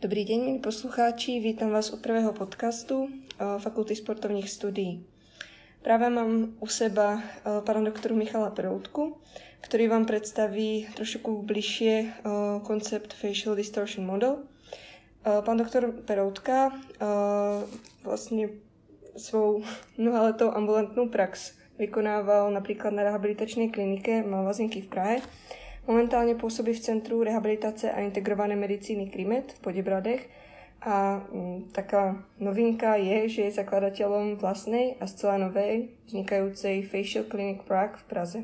Dobrý deň, milí poslucháči, vítam vás u prvého podcastu eh, Fakulty sportovních studií. Práve mám u seba eh, pána doktoru Michala Peroutku, ktorý vám predstaví trošku bližšie eh, koncept Facial Distortion Model. Pán doktor Peroutka vlastne svou mnohaletou ambulantnú prax vykonával napríklad na rehabilitačnej klinike Malvazinky v Prahe Momentálně působí v Centru rehabilitace a integrované medicíny Krimet v Podebradech a m, taká novinka je, že je zakladatelom vlastnej a zcela novej vznikajúcej Facial Clinic Prague v Praze.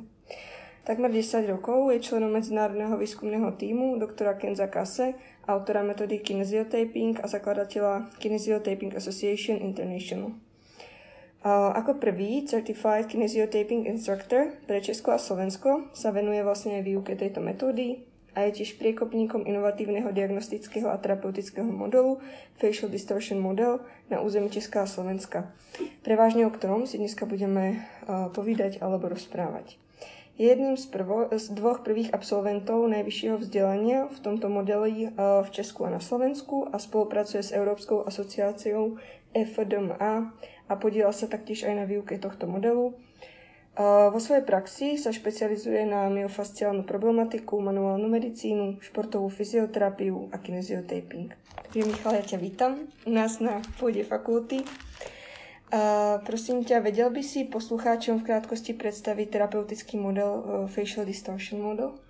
Takmer 10 rokov je členom medzinárodného výzkumného týmu doktora Kenza Kase, autora metody Kinesiotaping a zakladateľa Kinesiotaping Association International. Ako prvý Certified Kinesiotaping Instructor pre Česko a Slovensko sa venuje vlastne výuke tejto metódy a je tiež priekopníkom inovatívneho diagnostického a terapeutického modelu Facial Distortion Model na území Česka a Slovenska. Prevážne o ktorom si dneska budeme povídať alebo rozprávať. Je jedným z, prvo, z dvoch prvých absolventov najvyššieho vzdelania v tomto modeli v Česku a na Slovensku a spolupracuje s Európskou asociáciou FDMA a podielal sa taktiež aj na výuke tohto modelu. Vo svojej praxi sa špecializuje na myofasciálnu problematiku, manuálnu medicínu, športovú fyzioterapiu a kineziotaping. Takže Michal, ja ťa vítam u nás na pôde fakulty. A prosím ťa, vedel by si poslucháčom v krátkosti představit terapeutický model uh, Facial Distortion Model?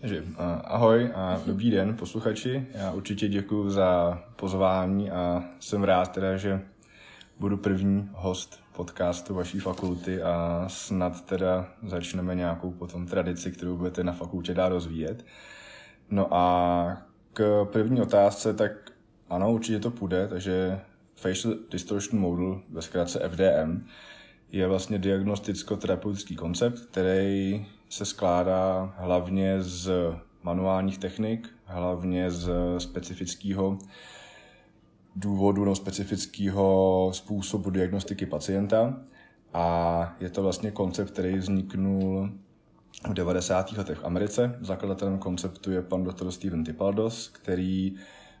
Takže, ahoj a dobrý den posluchači. Já určitě děkuji za pozvání a jsem rád teda, že budu první host podcastu vaší fakulty a snad teda začneme nějakou potom tradici, kterou budete na fakultě dál rozvíjet. No a k první otázce, tak ano, určitě to půjde, takže Facial Distortion Model, ve zkratce FDM, je vlastně diagnosticko-terapeutický koncept, který se skládá hlavně z manuálních technik, hlavně z specifického důvodu nebo specifického způsobu diagnostiky pacienta. A je to vlastně koncept, který vzniknul v 90. letech v Americe. Zakladatelem konceptu je pan doktor Steven Tipaldos, který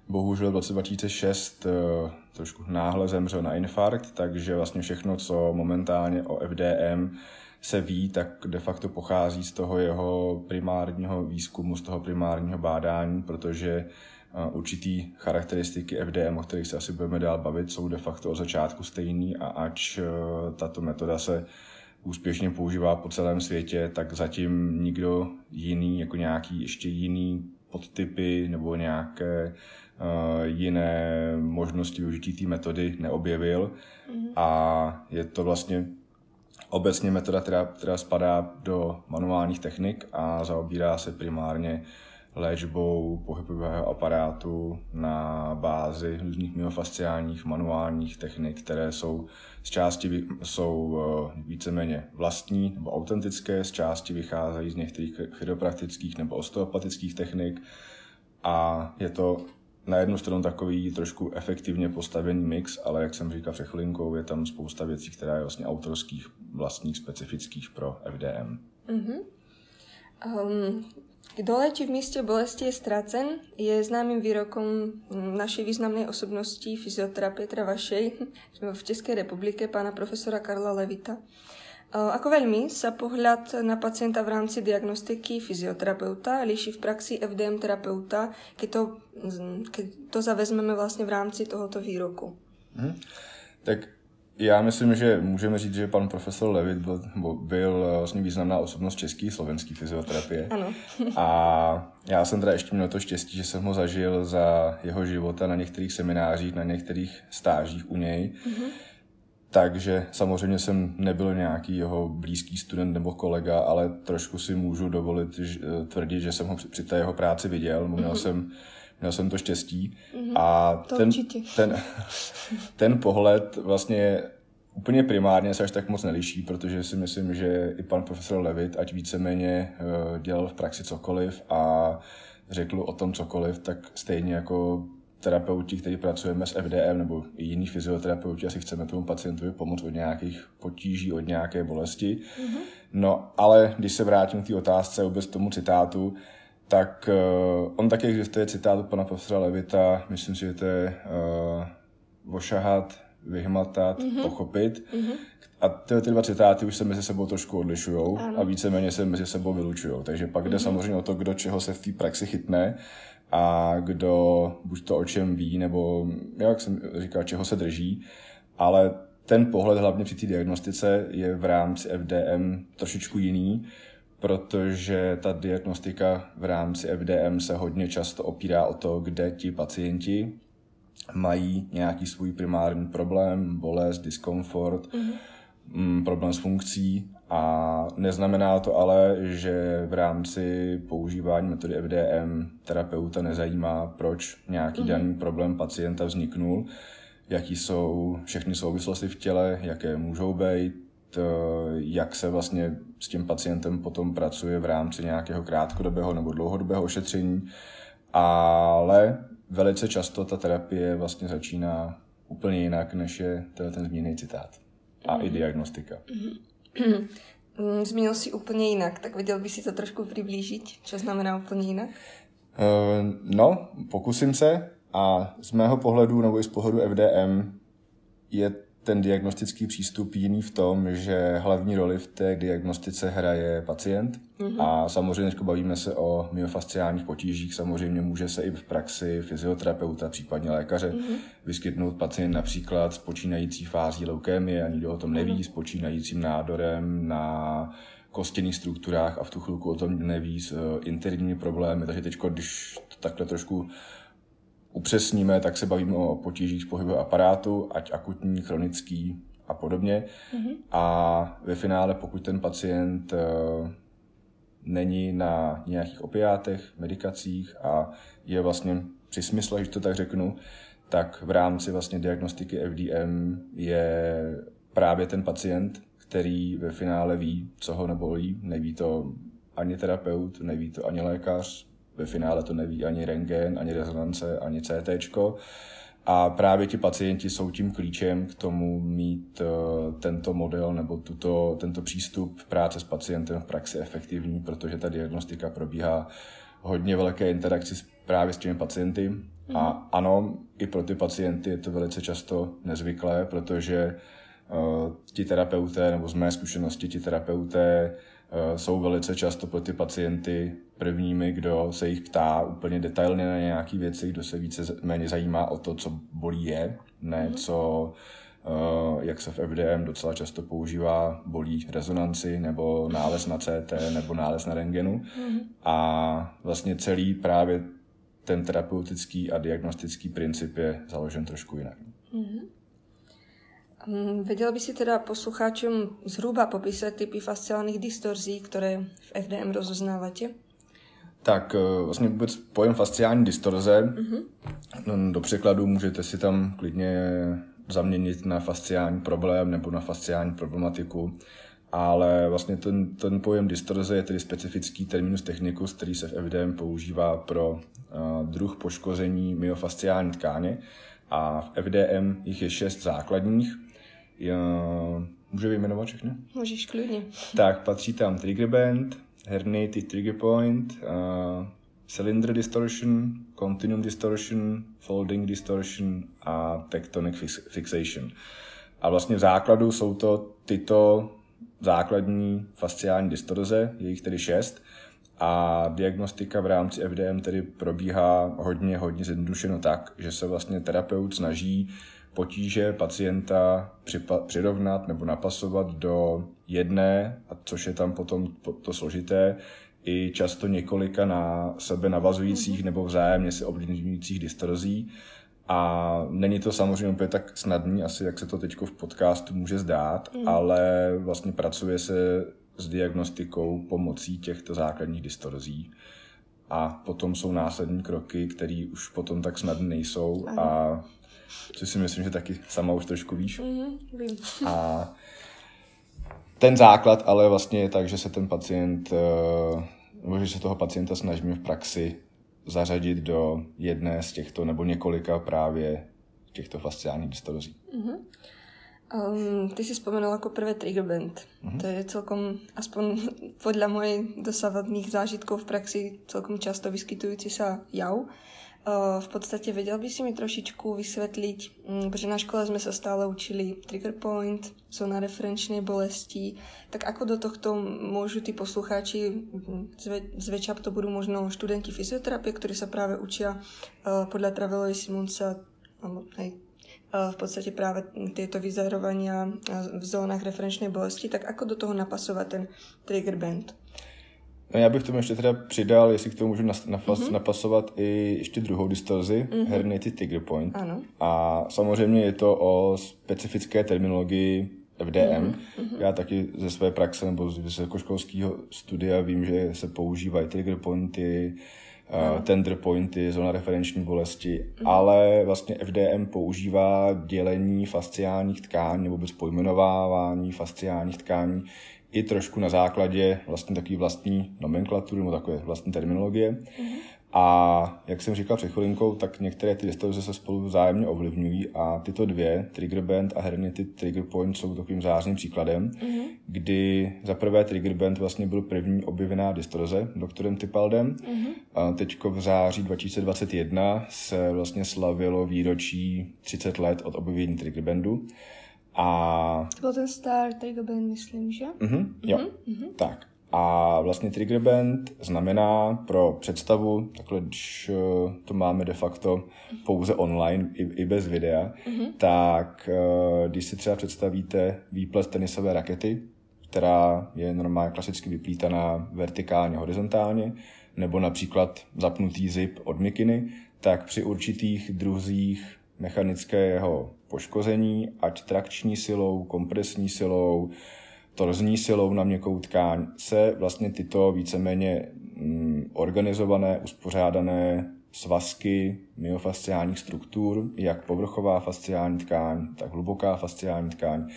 bohužel v roce 2006 eh, trošku náhle zemřel na infarkt, takže vlastně všechno, co momentálně o FDM se ví, tak de facto pochází z toho jeho primárního výzkumu, z toho primárního bádání, protože určitý charakteristiky FDM, o kterých se asi budeme dál bavit, jsou de facto od začátku stejný a ač e, tato metoda se úspěšně používá po celém světě, tak zatím nikdo jiný, jako nějaký ještě jiný podtypy nebo nějaké uh, jiné možnosti využití té metody neobjevil. Mm-hmm. A je to vlastně obecně metoda, která, která spadá do manuálních technik a zaobírá se primárně léčbou pohybového aparátu na bázi různých myofasciálních manuálních technik, které jsou z části jsou eh, víceméně vlastní nebo autentické, z části vycházejí z některých chiropraktických nebo osteopatických technik a je to na jednu stranu takový trošku efektivně postavený mix, ale jak jsem říkal před chvilinkou, je tam spousta věcí, která je vlastně autorských, vlastních, specifických pro FDM. Mm-hmm. Um, kdo léčí v místě bolesti je ztracen, je známým výrokom našej významnej osobnosti fyzioterapie, teda vašej, v České republike, pána profesora Karla Levita. Ako veľmi sa pohľad na pacienta v rámci diagnostiky fyzioterapeuta líši v praxi FDM terapeuta, keď to, keď to zavezmeme vlastně v rámci tohoto výroku? Hmm. Tak já myslím, že můžeme říct, že pan profesor Levit byl, byl vlastně významná osobnost české slovenské fyzioterapie. Ano. a já jsem teda ještě měl to štěstí, že jsem ho zažil za jeho života na některých seminářích, na některých stážích u něj. Mm-hmm. Takže samozřejmě jsem nebyl nějaký jeho blízký student nebo kolega, ale trošku si můžu dovolit eh, tvrdit, že jsem ho při té jeho práci viděl. Měl mm-hmm. jsem měl jsem to štěstí. Mm-hmm, a to ten, ten, ten pohled vlastně úplně primárně se až tak moc neliší, protože si myslím, že i pan profesor Levit, ať víceméně eh, dělal v praxi cokoliv a řekl o tom cokoliv, tak stejně jako terapeuti, kteří pracujeme s FDM nebo i jiní fyzioterapeuti, asi chceme tomu pacientovi pomoct od nějakých potíží, od nějaké bolesti. Mm-hmm. No, ale když se vrátím k té otázce vůbec tomu citátu, tak uh, on taky existuje citát od pana profesora Levita, myslím si, že to je uh, ošahat, vyhmatat, mm-hmm. pochopit. Mm-hmm. A ty, ty dva citáty už se mezi sebou trošku odlišují a víceméně se mezi sebou vylučují. Takže pak jde mm-hmm. samozřejmě o to, kdo čeho se v té praxi chytne a kdo buď to o čem ví, nebo jak jsem říkal, čeho se drží. Ale ten pohled hlavně při té diagnostice je v rámci FDM trošičku jiný, protože ta diagnostika v rámci FDM se hodně často opírá o to, kde ti pacienti mají nějaký svůj primární problém, bolest, diskomfort, mm-hmm. problém s funkcí a neznamená to ale, že v rámci používání metody FDM terapeuta nezajímá, proč nějaký mm-hmm. daný problém pacienta vzniknul, jaký jsou všechny souvislosti v těle, jaké můžou být, eh, jak se vlastně s tím pacientem potom pracuje v rámci nějakého krátkodobého nebo dlouhodobého ošetření, ale velice často ta terapie vlastně začíná úplně jinak, než je ten zmíněný citát. A mm. i mhm. diagnostika. Mm. Zmínil si úplně jinak, tak viděl by si to trošku přiblížit, co znamená úplně jinak? Uh, no, pokusím se. A z mého pohledu, nebo i z pohledu FDM, je ten diagnostický přístup jiný v tom, že hlavní roli v té diagnostice hraje pacient. Mm-hmm. A samozřejmě, když bavíme se o myofasciálních potížích, samozřejmě může se i v praxi fyzioterapeuta, případně lékaře, mm-hmm. vyskytnout pacient například s počínající fází leukémie, ani o tom neví, mm-hmm. s počínajícím nádorem na kostěných strukturách a v tu chvilku o tom neví s uh, interními problémy. Takže teď, když to takhle trošku upřesníme, tak se bavíme o potížích z pohybu aparátu, ať akutní, chronický a podobně. Mm-hmm. A ve finále, pokud ten pacient uh, není na nějakých opiátech, medikacích a je vlastně při smyslu, když to tak řeknu, tak v rámci vlastně diagnostiky FDM je právě ten pacient, který ve finále ví, co ho nebolí. Neví to ani terapeut, neví to ani lékař, ve finále to neví ani rengen, ani rezonance, ani CT. A právě ti pacienti jsou tím klíčem k tomu mít uh, tento model nebo tuto, tento přístup práce s pacientem v praxi efektivní, protože ta diagnostika probíhá hodně velké interakci právě s těmi pacienty. A mhm. ano, i pro ty pacienty je to velice často nezvyklé, protože uh, ti terapeuté, nebo z mé zkušenosti ti terapeuté jsou velice často pro ty pacienty prvními, kdo se jich ptá úplně detailně na nějaké věci, kdo se více méně zajímá o to, co bolí je, ne mm. co, uh, jak se v FDM docela často používá, bolí rezonanci nebo nález na CT nebo nález na rengenu. Mm. A vlastně celý právě ten terapeutický a diagnostický princip je založen trošku jinak. Mm. Vedel by si teda poslucháčům zhruba popísat typy fasciálnych distorzí, které v FDM rozoznáváte? tak eh, vlastně vůbec pojem fasciální distorze, mm-hmm. do překladu můžete si tam klidně zaměnit na fasciální problém nebo na fasciální problematiku, ale vlastně ten, ten pojem distorze je tedy specifický terminus technicus, který se v FDM používá pro uh, druh poškození myofasciální tkáně a v FDM jich je šest základních. Uh, můžu vyjmenovat všechny? Můžeš klidně. Tak patří tam trigger band, herniated trigger point, uh, cylinder distortion, continuum distortion, folding distortion a tectonic fixation. A vlastně v základu jsou to tyto základní fasciální distorze, je jich tedy šest, a diagnostika v rámci FDM tedy probíhá hodně, hodně zjednodušeno tak, že se vlastně terapeut snaží potíže pacienta přirovnat nebo napasovat do jedné, a což je tam potom to složité, i často několika na sebe navazujících nebo vzájemně se ovlivňujících distorzí. A není to samozřejmě úplně tak snadný, asi jak se to teď v podcastu může zdát, mm. ale vlastně pracuje se s diagnostikou pomocí těchto základních distorzí. A potom jsou následní kroky, které už potom tak snadné nejsou Aha. a což si myslím, že taky sama už trošku víš. Mm-hmm, vím. A ten základ ale vlastně je tak, že se ten pacient, eh, nebo že se toho pacienta snažíme v praxi zařadit do jedné z těchto nebo několika právě těchto fasciálních distorzí. Mm-hmm. Um, ty si spomenul jako prvé trigger band. Mm-hmm. To je celkom, aspoň podle mojej dosavadných zážitků v praxi, celkom často vyskytující se jav. Uh, v podstatě věděl by si mi trošičku vysvětlit, um, protože na škole jsme se stále učili trigger point, zóna referenčnej bolesti, tak ako do tohto můžu ty posluchači, zve, zväčša to budou možno studenti fyzioterapie, kteří se právě učí podle Travelovi Simonsa, hej, v podstate práve tieto vyzarovania v zónach referenčnej bolesti, tak ako do toho napasovat ten trigger band? No já bych tomu ještě teda přidal, jestli k tomu můžu nas, nafas, mm-hmm. napasovat i ještě druhou distorzi, mm-hmm. herniated trigger point. Ano. A samozřejmě je to o specifické terminologii FDM. Mm-hmm. Já taky ze své praxe nebo z vysokoškolského studia vím, že se používají trigger pointy, uh, tender pointy, zóna referenční bolesti, mm. ale vlastně FDM používá dělení fasciálních tkání nebo bez pojmenovávání fasciálních tkání i trošku na základě vlastně takové vlastní nomenklatury nebo takové vlastní terminologie. Mm. A jak jsem říkal před chvilinkou, tak některé ty distorze se spolu vzájemně ovlivňují a tyto dvě, trigger band a herniated trigger point, jsou takovým zářným příkladem, mm-hmm. kdy za prvé trigger band vlastně byl první objevená distorze doktorem Typaldem. Mm-hmm. A teďko v září 2021 se vlastně slavilo výročí 30 let od objevení trigger bandu. A... To byl ten star trigger band, myslím, že? Mm-hmm, jo, mm-hmm. tak. A vlastně trigger band znamená pro představu, takhle když eh, to máme de facto pouze online i, i bez videa, mm-hmm. tak eh, když si třeba představíte výplet tenisové rakety, která je normálně klasicky vyplítaná vertikálně, horizontálně, nebo například zapnutý zip od mikiny, tak při určitých druzích mechanického poškození, ať trakční silou, kompresní silou, torzní silou na měkkou tkáň se vlastně tyto víceméně mm, organizované, uspořádané svazky myofasciálních struktur, jak povrchová fasciální tkáň, tak hluboká fasciální tkáň,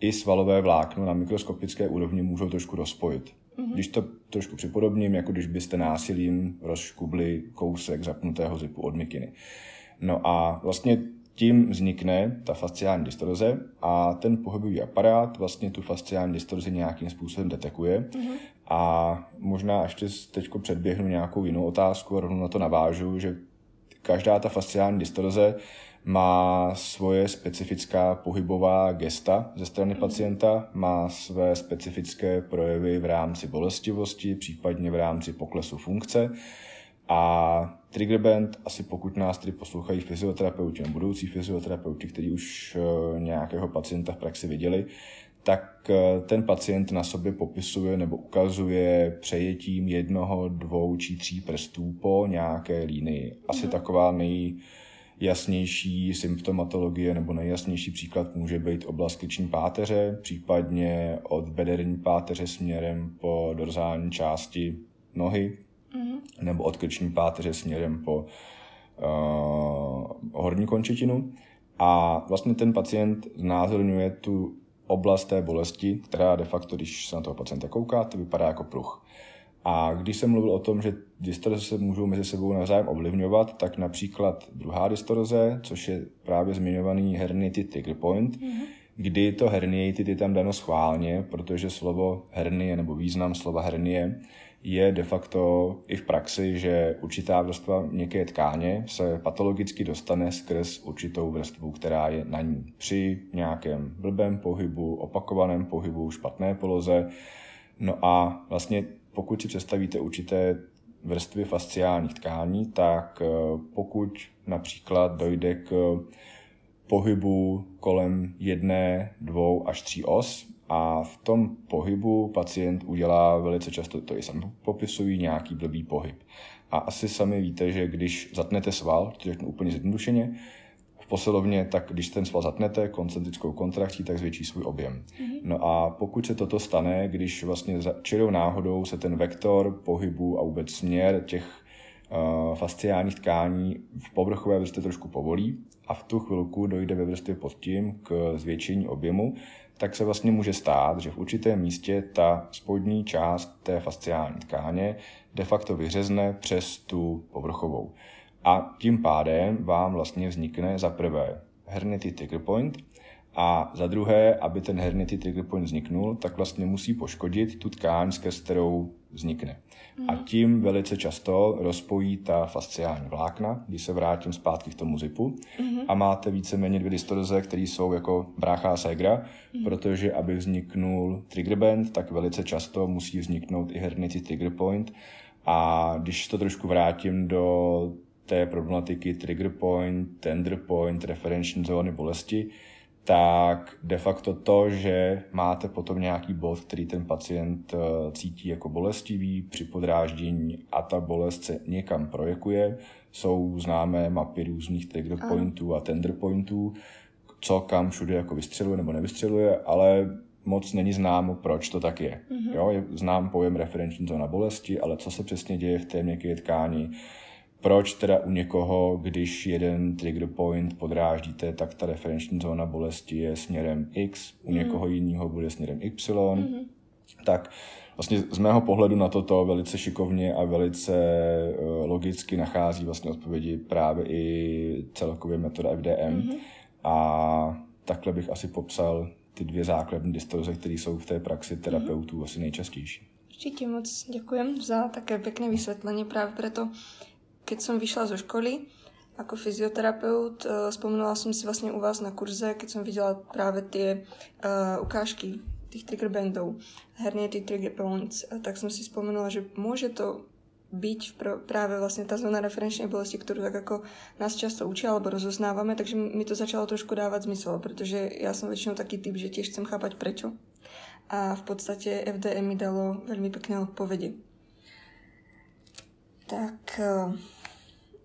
i svalové vlákno na mikroskopické úrovni můžou trošku rozpojit. Mm-hmm. Když to trošku připodobním, jako když byste násilím rozškubli kousek zapnutého zipu od mikiny. No a vlastně tím vznikne ta fasciální distorze a ten pohybový aparát vlastně tu fasciální distorzi nějakým způsobem detekuje. Mm-hmm. A možná ještě teď předběhnu nějakou jinou otázku a rovnou na to navážu, že každá ta fasciální distorze má svoje specifická pohybová gesta ze strany mm-hmm. pacienta, má své specifické projevy v rámci bolestivosti, případně v rámci poklesu funkce. A trigger band, asi pokud nás tedy poslouchají fyzioterapeuti nebo budoucí fyzioterapeuti, kteří už eh, nějakého pacienta v praxi viděli, tak eh, ten pacient na sobě popisuje nebo ukazuje přejetím jednoho, dvou či tří prstů po nějaké línii. Asi mm-hmm. taková nejjasnější symptomatologie nebo nejjasnější příklad může být oblast klíční páteře, případně od bederní páteře směrem po dorzální části nohy, mm-hmm. nebo od krční páteře směrem po uh, horní končetinu. A vlastně ten pacient znázorňuje tu oblast té bolesti, která de facto, když se na toho pacienta kouká, to vypadá jako pruh. A když jsem mluvil o tom, že distorze se můžou mezi sebou navzájem ovlivňovat, tak například druhá distorze, což je právě zmiňovaný herniated trigger point, mm-hmm. kdy to herniated je tam dano schválně, protože slovo hernie nebo význam slova hernie je de facto i v praxi, že určitá vrstva měkké tkáně se patologicky dostane skrz určitou vrstvu, která je na ní. Při nějakém blbém pohybu, opakovaném pohybu, špatné poloze. No a vlastně pokud si představíte určité vrstvy fasciálních tkání, tak eh, pokud například dojde k pohybu kolem jedné, dvou až tří os, a v tom pohybu pacient udělá velice často, to i sami popisují, nějaký blbý pohyb. A asi sami víte, že když zatnete sval, to řeknu úplně zjednodušeně, v posilovně, tak když ten sval zatnete koncentrickou kontrakcí, tak zvětší svůj objem. Mm-hmm. No a pokud se toto stane, když vlastně čirou náhodou se ten vektor pohybu a vůbec směr těch uh, fasciálních tkání v povrchové vrstvě trošku povolí a v tu chvilku dojde ve vrstvě pod tím k zvětšení objemu, tak se vlastně může stát, že v určitém místě ta spodní část té fasciální tkáně de facto vyřezne přes tu povrchovou. A tím pádem vám vlastně vznikne za prvé trigger point A za druhé, aby ten hernity trigger point vzniknul, tak vlastně musí poškodit tu tkáň, skrz kterou vznikne. Mm. A tím velice často rozpojí ta fasciální vlákna, když se vrátím zpátky k tomu zipu mm. a máte víceméně dvě distorze, které jsou jako brácha a segra, mm. protože aby vzniknul trigger band, tak velice často musí vzniknout i hernity trigger point. A když to trošku vrátím do té problematiky trigger point, tender point, referenční zóny bolesti, tak de facto to, že máte potom nějaký bod, který ten pacient eh, cítí jako bolestivý při podráždění a ta bolest se někam projekuje, jsou známé mapy různých trigger pointů a tender pointů, co kam všude jako vystřeluje nebo nevystřeluje, ale moc není známo, proč to tak je. Mm-hmm. Jo, je znám pojem referenční zóna bolesti, ale co se přesně děje v té měkké tkání, proč teda u někoho, když jeden trigger point podráždíte, tak ta referenční zóna bolesti je směrem X, u mm. někoho jiného bude směrem Y, mm. tak vlastně z mého pohledu na toto velice šikovně a velice eh, logicky nachází vlastně odpovědi právě i celkově metoda FDM mm. a takhle bych asi popsal ty dvě základní distorze, které jsou v té praxi terapeutů mm. asi nejčastější. Určitě moc děkujem za také pěkné vysvětlení. Právě proto keď som vyšla zo školy ako fyzioterapeut, uh, spomenula som si vlastne u vás na kurze, keď som videla práve tie uh, ukážky tých trigger bandov, hernie tie trigger points, uh, tak som si spomenula, že môže to byť pr- práve vlastne tá zóna referenčnej bolesti, ktorú tak ako nás často učia alebo rozoznávame, takže mi to začalo trošku dávať zmysel, pretože ja som väčšinou taký typ, že tiež chcem chápať prečo. A v podstate FDM mi dalo veľmi pekné odpovede. Tak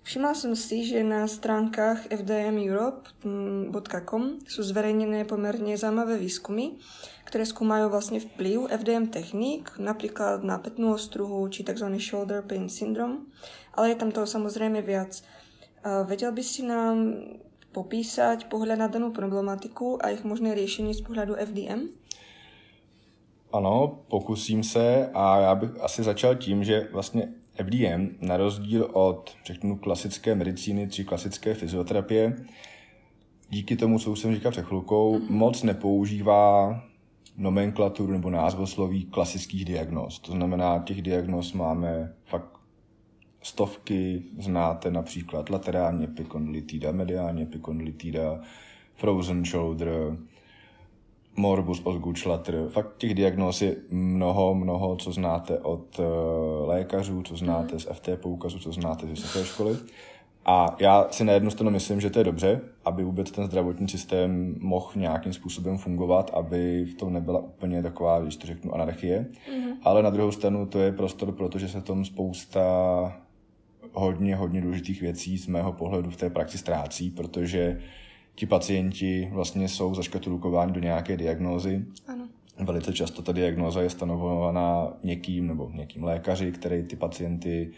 Všimla som si, že na stránkach fdmeurope.com sú zverejnené pomerne zaujímavé výskumy, ktoré skúmajú vlastne vplyv FDM techník, napríklad na petnú ostruhu či tzv. shoulder pain syndrome, ale je tam toho samozrejme viac. Vedel by si nám popísať pohľad na danú problematiku a ich možné riešenie z pohľadu FDM? Ano, pokusím se a já bych asi začal tím, že vlastně FDM, na rozdíl od, řeknu, klasické medicíny či klasické fyzioterapie, díky tomu, co už jsem říkal před chvilkou, mm-hmm. moc nepoužívá nomenklaturu nebo názvosloví klasických diagnóz. To znamená, těch diagnóz máme fakt stovky, znáte například laterální epikondylitida, mediální epikondylitida, frozen shoulder, morbus osgutschlatter. Fakt těch diagnóz je mnoho, mnoho, co znáte od uh, lékařů, co znáte mm. z FT poukazu, co znáte z vysoké školy. A já si na jednu stranu myslím, že to je dobře, aby vůbec ten zdravotní systém mohl nějakým způsobem fungovat, aby v tom nebyla úplně taková, když to řeknu, anarchie. Mm-hmm. Ale na druhou stranu to je prostor, protože se tom spousta hodně, hodně důležitých věcí z mého pohledu v té praxi ztrácí, protože ti pacienti vlastně jsou zaškatulkováni do nějaké diagnózy. Ano. Velice často ta diagnóza je stanovovaná někým nebo někým lékaři, který ty pacienty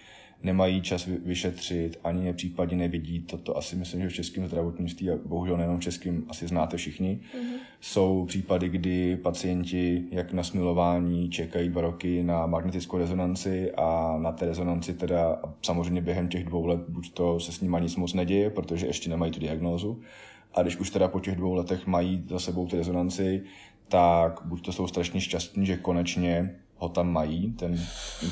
nemají čas vyšetřit, ani je případně nevidí. Toto asi myslím, že v českém zdravotnictví, a bohužel nejenom v českém, asi znáte všichni. Mm-hmm. Jsou případy, kdy pacienti, jak na smilování, čekají dva roky na magnetickou rezonanci a na té rezonanci teda samozřejmě během těch dvou let buď to se s nimi nic moc neděje, protože ještě nemají tu diagnózu, a když už teda po těch dvou letech mají za sebou ty rezonanci, tak buď to jsou strašně šťastní, že konečně ho tam mají, ten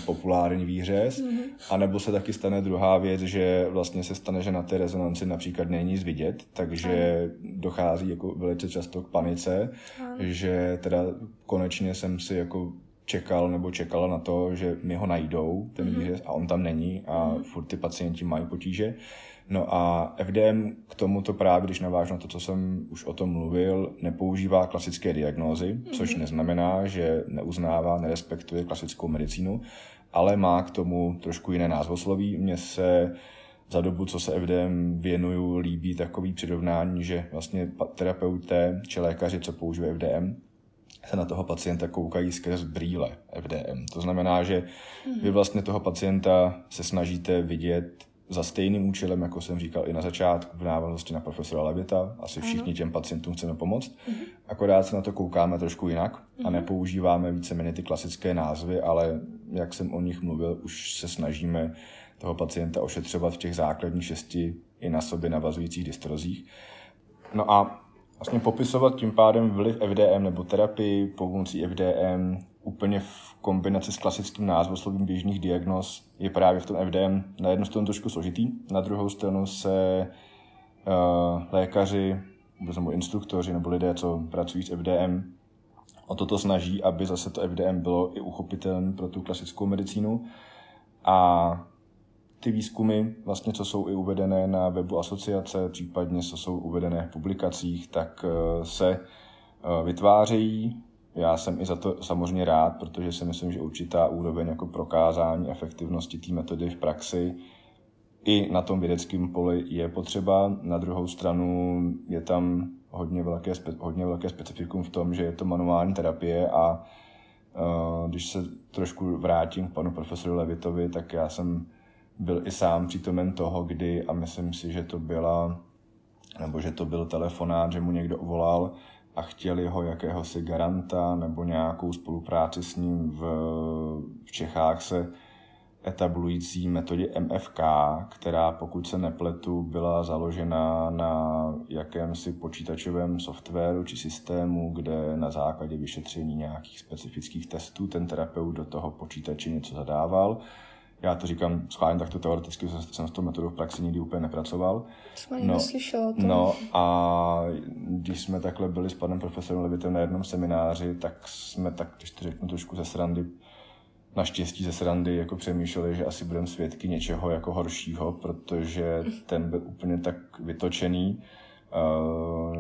populární výřez, mm-hmm. anebo se taky stane druhá věc, že vlastně se stane, že na té rezonanci například není nic vidět, takže mm. dochází jako velice často k panice, mm. že teda konečně jsem si jako čekal nebo čekala na to, že mi ho najdou, ten mm-hmm. výřez, a on tam není a mm-hmm. furt ty pacienti mají potíže. No a FDM k tomuto právě, když navážu na to, co jsem už o tom mluvil, nepoužívá klasické diagnózy, mm-hmm. což neznamená, že neuznává, nerespektuje klasickou medicínu, ale má k tomu trošku jiné názvosloví. Mně se za dobu, co se FDM věnuju, líbí takový přirovnání, že vlastně terapeuté či lékaři, co používají FDM, se na toho pacienta koukají skrz brýle FDM. To znamená, že vy mhm. vlastně toho pacienta se snažíte vidět za stejným účelem, jako jsem říkal i na začátku, v návaznosti na profesora Levita. Asi všichni těm pacientům chceme pomoct. Uh-huh. Akorát se na to koukáme trošku jinak uh-huh. a mhm. nepoužíváme víceméně ty klasické názvy, ale jak jsem o nich mluvil, už se snažíme toho pacienta ošetřovat v těch základních šesti i na sobě navazujících dystrozích. No a vlastně popisovat tím pádem vliv FDM nebo terapii pomocí FDM úplně v kombinaci s klasickým názvoslovím běžných diagnóz je právě v tom FDM na jednu stranu trošku složitý, na druhou stranu se uh, lékaři, nebo instruktoři nebo lidé, co pracují s FDM, o toto snaží, aby zase to FDM bylo i uchopitelné pro tu klasickou medicínu. A ty výzkumy, vlastně, co jsou i uvedené na webu asociace, případně co jsou uvedené v publikacích, tak eh, se eh, vytvářejí. Já jsem i za to samozřejmě rád, protože si myslím, že určitá úroveň jako prokázání efektivnosti té metody v praxi i na tom vědeckém poli je potřeba. Na druhou stranu je tam hodně velké, hodně velké specifikum v tom, že je to manuální terapie a uh, když se trošku vrátím k panu profesoru Levitovi, tak já jsem byl i sám přítomen toho, kdy, a myslím si, že to byla, nebo že to byl telefonát, že mu někdo volal a chtěli ho jakéhosi garanta nebo nějakou spolupráci s ním v, v Čechách se etablující metodě MFK, která, pokud se nepletu, byla založena na jakémsi počítačovém softwaru či systému, kde na základě vyšetření nějakých specifických testů ten terapeut do toho počítače něco zadával já to říkám schválně takto teoreticky, jsem s tou metodou v praxi nikdy úplně nepracoval. Jsem no, neslyšela to. No a když jsme takhle byli s panem profesorem Levitem na jednom semináři, tak jsme tak, když to řeknu trošku ze srandy, naštěstí ze srandy jako přemýšleli, že asi budeme svědky něčeho jako horšího, protože ten byl úplně tak vytočený,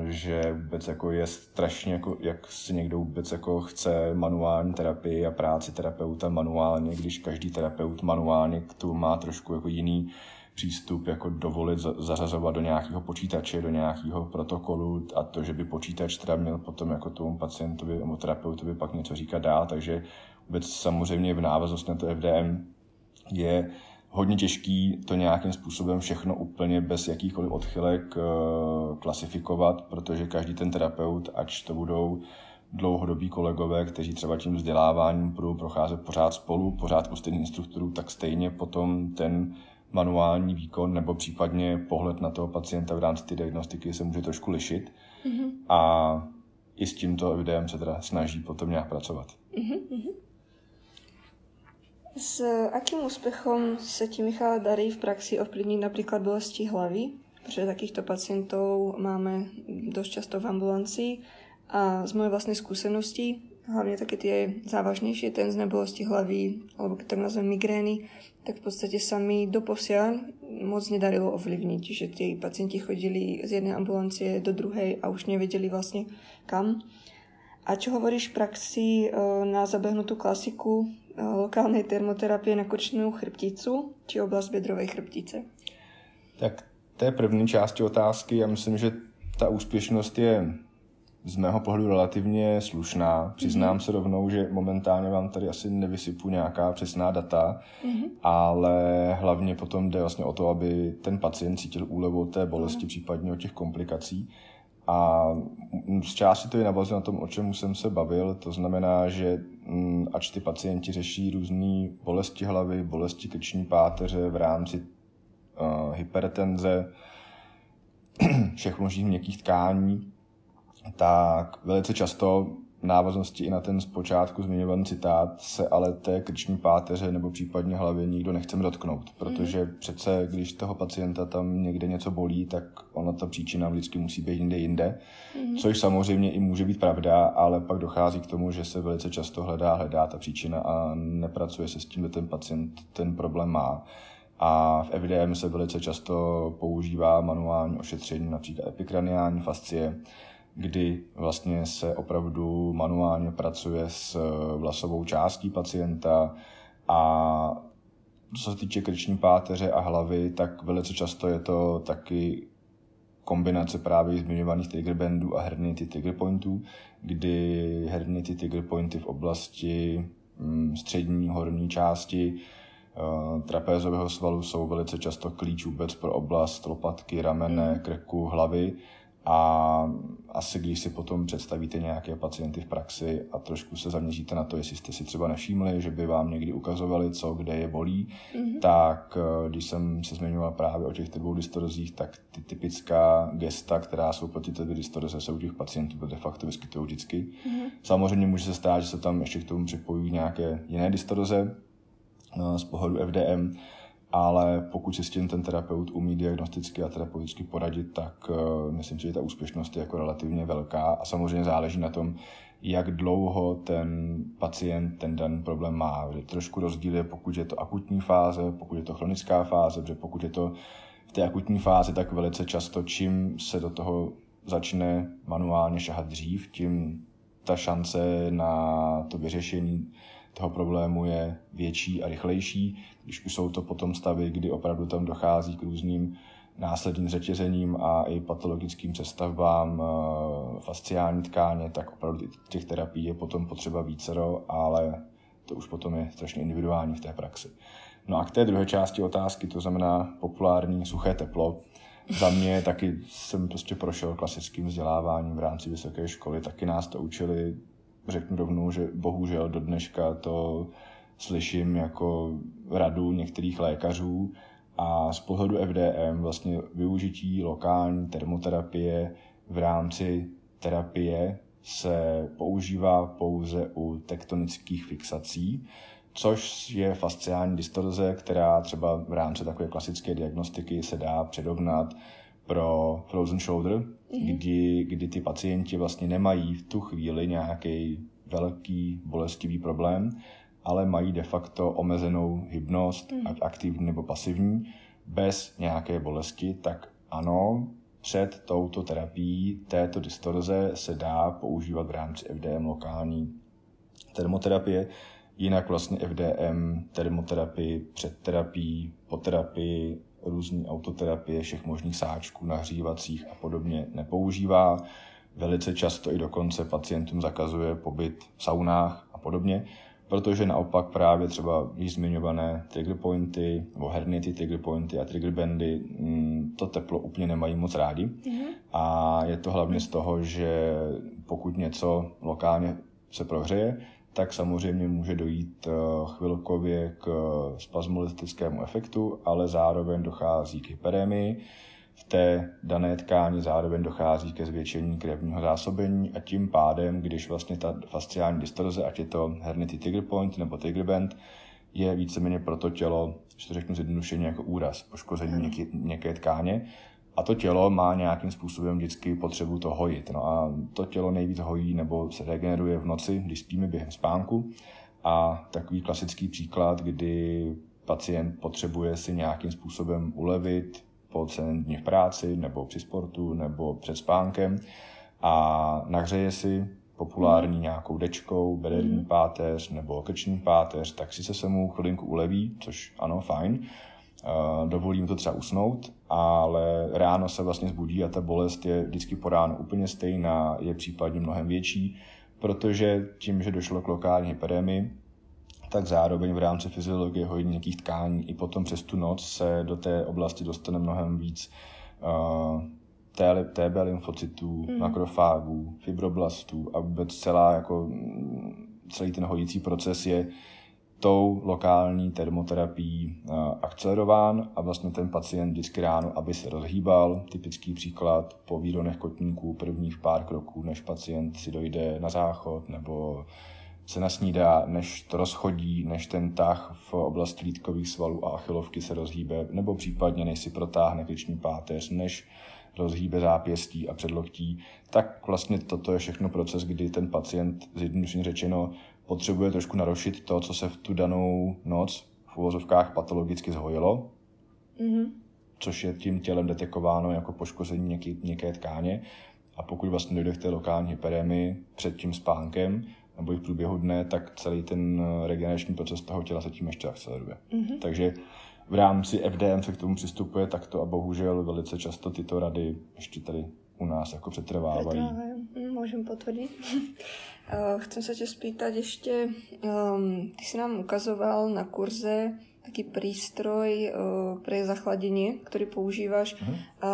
že vůbec jako je strašně, jako, jak si někdo vůbec jako chce manuální terapii a práci terapeuta manuálně, když každý terapeut manuálně k tomu má trošku jako jiný přístup, jako dovolit zařazovat do nějakého počítače, do nějakého protokolu a to, že by počítač teda měl potom jako tomu pacientovi nebo terapeutovi pak něco říkat dál, takže vůbec samozřejmě v návaznosti na to FDM je hodně těžký to nějakým způsobem všechno úplně bez jakýchkoliv odchylek eh, klasifikovat, protože každý ten terapeut, ač to budou dlouhodobí kolegové, kteří třeba tím vzděláváním budou procházet pořád spolu, pořád u stejných instruktorů, tak stejně potom ten manuální výkon nebo případně pohled na toho pacienta v rámci té diagnostiky se může trošku lišit. Mm-hmm. A i s tímto evidem se teda snaží potom nějak pracovat. Mm-hmm. S akým úspechom sa ti, Michale, darí v praxi ovplyvniť napríklad bolesti hlavy? Protože takýchto pacientov máme dosť často v ambulancii a z mojej vlastnej skúsenosti, hlavne také tie závažnejšie tenzné bolesti hlavy, alebo keď tak nazvem migrény, tak v podstate sa mi doposiaľ moc nedarilo ovlivniť, že tí pacienti chodili z jednej ambulancie do druhej a už nevedeli vlastne kam. A čo hovoríš v praxi e, na zabehnutú klasiku lokálnej termoterapie na kočnou chrbticu či oblast bedrovej chrbtice? Tak té první části otázky, já myslím, že ta úspěšnost je z mého pohledu relativně slušná. Přiznám mm-hmm. se rovnou, že momentálně vám tady asi nevysypu nějaká přesná data, mm-hmm. ale hlavně potom jde vlastně o to, aby ten pacient cítil úlevu té bolesti, mm-hmm. případně od těch komplikací. A z části to je navazuje na tom, o čem jsem se bavil. To znamená, že ač ty pacienti řeší různé bolesti hlavy, bolesti krční páteře v rámci uh, hypertenze, všech možných měkkých tkání, tak velice často návaznosti i na ten zpočátku zmiňovaný citát se ale té krční páteře nebo případně hlavě nikdo nechceme dotknout, protože mm. přece, když toho pacienta tam někde něco bolí, tak ona ta příčina vždycky musí být jinde jinde, mm. což samozřejmě i může být pravda, ale pak dochází k tomu, že se velice často hledá, hledá ta příčina a nepracuje se s tím, že ten pacient ten problém má. A v FDM se velice často používá manuální ošetření, například epikraniální fascie, kdy vlastně se opravdu manuálně pracuje s eh, vlasovou částí pacienta a co se týče krční páteře a hlavy, tak velice často je to taky kombinace právě zmiňovaných trigger bandů a hernity trigger pointů, kdy hernity trigger pointy v oblasti mm, střední horní části uh, trapézového svalu jsou velice často klíč vůbec pro oblast lopatky, ramene, krku, hlavy A asi když si potom představíte nějaké pacienty v praxi a trošku se zaměříte na to, jestli jste si třeba nevšimli, že by vám někdy ukazovali, co kde je bolí, mm-hmm. tak eh, když jsem se zmiňoval právě o těchto dvou distorzích, tak ty typická gesta, která jsou proti té distorze, se u těch pacientů de facto vyskytují vždycky. Mm-hmm. Samozřejmě může se stát, že se tam ještě k tomu připojují nějaké jiné distorze eh, z pohledu FDM, ale pokud si s tím ten terapeut umí diagnosticky a terapeuticky poradit, tak uh, myslím si, že ta úspěšnost je jako relativně velká a samozřejmě záleží na tom, jak dlouho ten pacient ten daný problém má. Že trošku rozdíl je, pokud je to akutní fáze, pokud je to chronická fáze, protože pokud je to v té akutní fázi, tak velice často, čím se do toho začne manuálně šahat dřív, tím ta šance na to vyřešení toho problému je větší a rychlejší. Když už jsou to potom stavy, kdy opravdu tam dochází k různým následným řetězením a i patologickým přestavbám eh, fasciální tkáně, tak opravdu těch terapií je potom potřeba vícero, ale to už potom je strašně individuální v té praxi. No a k té druhé části otázky, to znamená populární suché teplo, za mě taky jsem prostě prošel klasickým vzděláváním v rámci vysoké školy, taky nás to učili řeknu rovnou, že bohužel do dneška to slyším jako radu některých lékařů a z pohledu FDM vlastně využití lokální termoterapie v rámci terapie se používá pouze u tektonických fixací, což je fasciální distorze, která třeba v rámci takové klasické diagnostiky se dá předovnat pro frozen shoulder, mm-hmm. kdy, kdy ty pacienti vlastně nemají v tu chvíli nějaký velký bolestivý problém, ale mají de facto omezenou hybnost, mm. ať aktivní nebo pasivní, bez nějaké bolesti, tak ano, před touto terapií této distorze se dá používat v rámci FDM lokální termoterapie. Jinak vlastně FDM, termoterapii, před terapií, po terapii, různé autoterapie, všech možných sáčků, nahřívacích a podobně nepoužívá. Velice často i dokonce pacientům zakazuje pobyt v saunách a podobně, protože naopak právě třeba již zmiňované trigger pointy, nebo hernity trigger pointy a trigger bandy mm, to teplo úplně nemají moc rádi. Mm-hmm. A je to hlavně z toho, že pokud něco lokálně se prohřeje, tak samozřejmě může dojít eh, chvilkově k spazmolistickému efektu, ale zároveň dochází k hyperémii, v té dané tkáni zároveň dochází ke zvětšení krevního zásobení a tím pádem, když vlastně ta fasciální distorze, ať je to hernity trigger point nebo trigger band, je víceméně pro to tělo, že to řeknu zjednodušeně jako úraz, poškození měkké, měkké tkáně, a to tělo má nějakým způsobem vždycky potřebu to hojit. No a to tělo nejvíc hojí nebo se regeneruje v noci, když spíme během spánku. A takový klasický příklad, kdy pacient potřebuje si nějakým způsobem ulevit, po celém dní v práci, nebo při sportu, nebo před spánkem a nahřeje si populární nějakou dečkou, bederní páteř nebo krční páteř, tak si se mu chvilinku uleví, což ano, fajn. Dovolí mu to třeba usnout, ale ráno se vlastně zbudí a ta bolest je vždycky po ránu úplně stejná, je případně mnohem větší, protože tím, že došlo k lokální hyperémii, tak zároveň v rámci fyziologie hojení měkkých tkání i potom přes tu noc se do té oblasti dostane mnohem víc uh, TB lymfocytů, mm. makrofágů, fibroblastů a vůbec celá jako, celý ten hojící proces je tou lokální termoterapií uh, akcelerován a vlastně ten pacient vždycky ráno, aby se rozhýbal, typický příklad po výronech kotníků prvních pár kroků, než pacient si dojde na záchod nebo se nasnídá, než to rozchodí, než ten tah v oblasti lítkových svalů a achilovky se rozhýbe, nebo případně než si protáhne kliční páteř, než rozhýbe zápěstí a předloktí, tak vlastně toto je všechno proces, kdy ten pacient, zjednodušeně řečeno, potřebuje trošku narušit to, co se v tu danou noc v uvozovkách patologicky zhojilo, mm-hmm. což je tím tělem detekováno jako poškození něké, něké tkáně. A pokud vlastně dojde k té lokální hyperémii před tím spánkem, nebo i v průběhu dne, tak celý ten eh, regenerační proces toho těla se tím ještě akceleruje. Mm-hmm. Takže v rámci FDM se k tomu přistupuje takto a bohužel velice často tyto rady ještě tady u nás jako přetrvávají. Mm, můžem potvrdit. Eh, Chcem se tě spýtat ještě, um, ty jsi nám ukazoval na kurze taký prístroj pre zachladenie, ktorý používaš. Uh-huh. A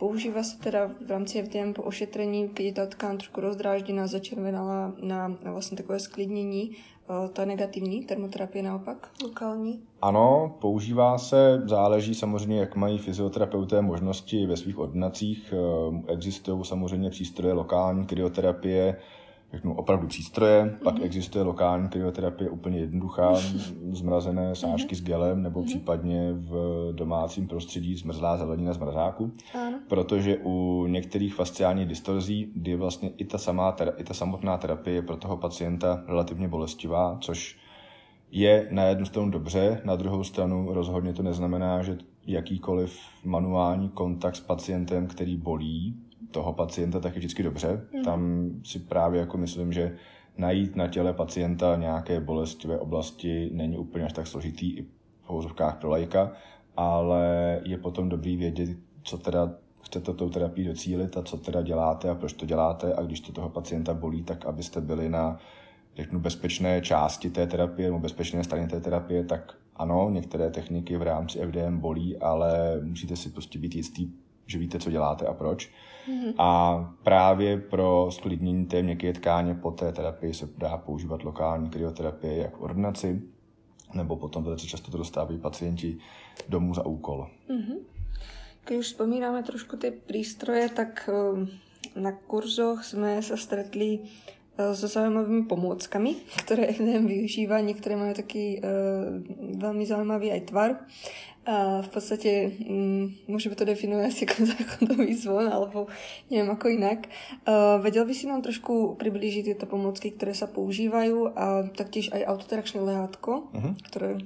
používa sa teda v rámci FDM po ošetrení, keď je tá tkán trošku rozdráždená, začervenala na, na vlastne takové sklidnění, ta negativní termoterapie naopak lokální? Ano, používá se, záleží samozřejmě, jak mají fyzioterapeuté možnosti ve svých ordinacích. Existují samozřejmě přístroje lokální kryoterapie, řeknu, opravdu přístroje, mm-hmm. pak existuje lokální kryoterapie úplně jednoduchá, zmrazené sáčky mm-hmm. s gelem, nebo mm-hmm. případně v domácím prostředí zmrzlá zelenina z mrazáku, ano. protože u některých fasciálních distorzí, kdy vlastně i ta, samá, i ta samotná terapie je pro toho pacienta relativně bolestivá, což je na jednu stranu dobře, na druhou stranu rozhodně to neznamená, že jakýkoliv manuální kontakt s pacientem, který bolí, toho pacienta, tak je vždycky dobře. Mm. Tam si právě jako myslím, že najít na těle pacienta nějaké bolestivé oblasti není úplně až tak složitý i v houzovkách pro lajka, ale je potom dobrý vědět, co teda chcete tou terapii docílit a co teda děláte a proč to děláte a když to toho pacienta bolí, tak abyste byli na řeknu, bezpečné části té terapie nebo bezpečné straně té terapie, tak ano, některé techniky v rámci FDM bolí, ale musíte si prostě být jistý, že víte, co děláte a proč. Mm-hmm. A právě pro sklidnění té měkké tkáně po té terapii se dá používat lokální kryoterapie jak v ordinaci, nebo potom velice často to dostávají pacienti domů za úkol. Mm-hmm. Když už vzpomínáme trošku ty přístroje, tak ehm, na kurzoch jsme se stretli so zaujímavými pomôckami, ktoré FDM využíva. Niektoré majú taký uh, veľmi zaujímavý aj tvar. A v podstate mm, môžeme to definovať asi ako záchodový zvon, alebo neviem ako inak. Uh, vedel by si nám trošku priblížiť tieto pomocky, ktoré sa používajú a taktiež aj autotrakčné lehátko, uh-huh. ktoré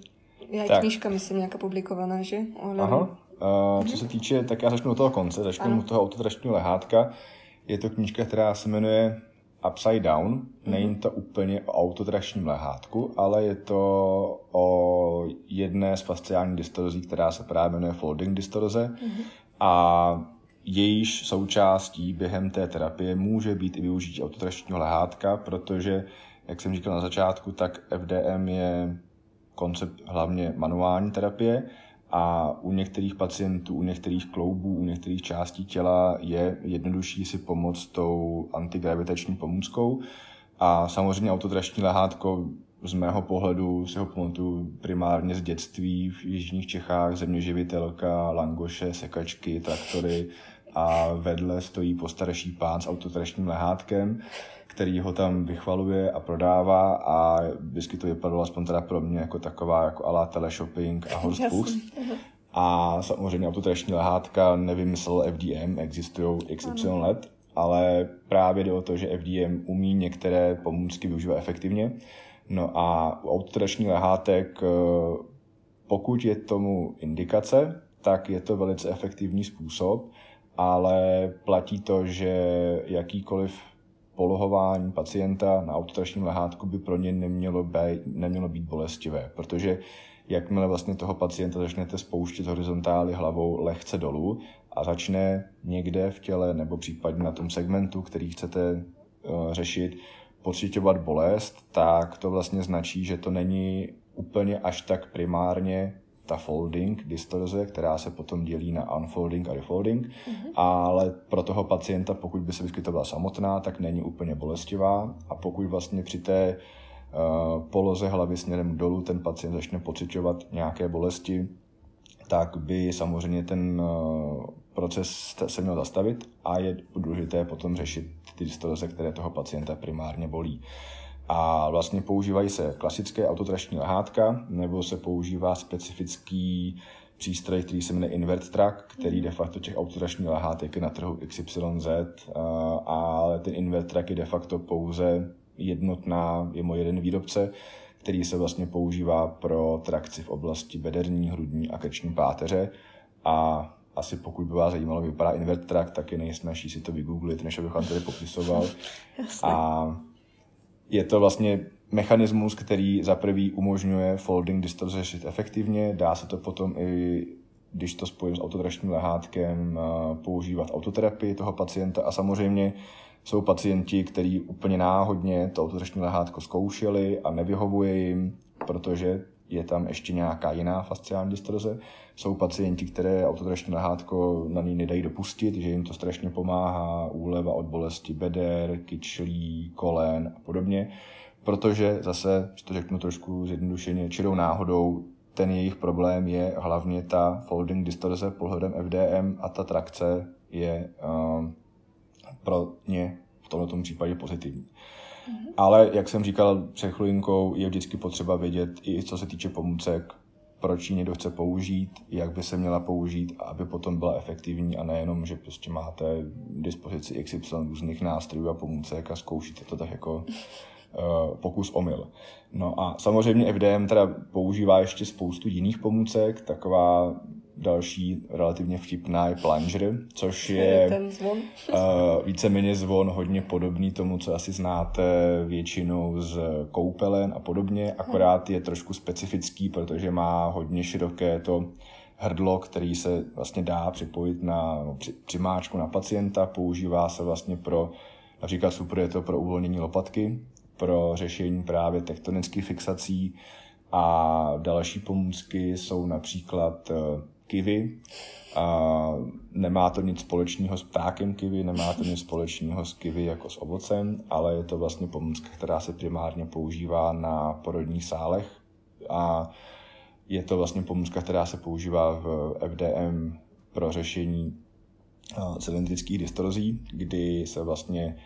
je aj tak. knižka, myslím, nejaká publikovaná, že? Aha. Uh, co se týče, tak já začnu od toho konce, začnu od toho autotračního lehátka. Je to knížka, která se jmenuje Upside Down. Mm-hmm. Není to úplně o autotračním lehátku, ale je to o jedné z fasciálních distorzí, která se právě jmenuje folding distorze. Mm-hmm. A jejíž součástí během té terapie může být i využití autotračního lehátka, protože, jak jsem říkal na začátku, tak FDM je koncept hlavně manuální terapie a u některých pacientů, u některých kloubů, u některých částí těla je jednodušší si pomoct tou antigravitační pomůckou. A samozřejmě autotrační lehátko z mého pohledu si ho pamatuju primárně z dětství v jižních Čechách, zeměživitelka, langoše, sekačky, traktory a vedle stojí postarší pán s autotračním lehátkem který ho tam vychvaluje a prodává a vždycky to vypadalo aspoň teda pro mě jako taková jako alá teleshopping a horst A samozřejmě autotrační lehátka nevymyslel FDM, existují XY let, ale právě jde o to, že FDM umí některé pomůcky využívat efektivně. No a u autotračních lehátek, eh, pokud je tomu indikace, tak je to velice efektivní způsob, ale platí to, že jakýkoliv polohování pacienta na autotračním lehátku by pro ně nemělo být, nemělo být bolestivé, protože jakmile vlastně toho pacienta začnete spouštět horizontály hlavou lehce dolů a začne někde v těle nebo případně na tom segmentu, který chcete uh, řešit, pocitovat bolest, tak to vlastně značí, že to není úplně až tak primárně ta folding distorze, která se potom dělí na unfolding a refolding, mm-hmm. ale pro toho pacienta, pokud by se vyskytovala samotná, tak není úplně bolestivá a pokud vlastně při té uh, poloze hlavy směrem dolů ten pacient začne pocitovat nějaké bolesti, tak by samozřejmě ten uh, proces se měl zastavit a je důležité potom řešit ty distorze, které toho pacienta primárně bolí. A vlastně používají se klasické autotrační lehátka, nebo se používá specifický přístroj, který se jmenuje Invert Track, který de facto těch autotračních lehátek je na trhu XYZ, ale ten Invert Track je de facto pouze jednotná, je můj jeden výrobce, který se vlastně používá pro trakci v oblasti bederní, hrudní a krční páteře. A asi pokud by vás zajímalo, vypadá Invert Track, tak je nejsnažší si to vygooglit, než abych vám tady popisoval. A je to vlastně mechanismus, který za prvý umožňuje folding distorze řešit efektivně, dá se to potom i když to spojím s autotračním lehátkem, používat autoterapii toho pacienta. A samozřejmě jsou pacienti, kteří úplně náhodně to autotrační lehátko zkoušeli a nevyhovuje jim, protože je tam ještě nějaká jiná fasciální distorze. Jsou pacienti, které autotrační lehátko na ní nedají dopustit, že jim to strašně pomáhá, úleva od bolesti beder, kyčlí, kolen a podobně. Protože zase, že to řeknu trošku zjednodušeně, čirou náhodou, ten jejich problém je hlavně ta folding distorze pohledem FDM a ta trakce je um, pro ně v tomto případě pozitivní. Ale, jak jsem říkal před chvilinkou, je vždycky potřeba vědět i co se týče pomůcek, proč ji někdo chce použít, jak by se měla použít, aby potom byla efektivní a nejenom, že prostě máte dispozici XY různých nástrojů a pomůcek a zkoušíte to tak jako uh, pokus omyl. No a samozřejmě FDM teda používá ještě spoustu jiných pomůcek, taková Další relativně vtipná je plunger, což je ten zvon. uh, víceméně zvon hodně podobný tomu, co asi znáte většinou z koupelen a podobně, akorát je trošku specifický, protože má hodně široké to hrdlo, který se vlastně dá připojit na no, při, přimáčku na pacienta, používá se vlastně pro, například super je to pro uvolnění lopatky, pro řešení právě tektonických fixací a další pomůcky jsou například eh, kivy. A nemá to nic společného s ptákem kivy, nemá to nic společného s kivy jako s ovocem, ale je to vlastně pomůcka, která se primárně používá na porodních sálech a je to vlastně pomůcka, která se používá v FDM pro řešení cylindrických distorzí, kdy se vlastně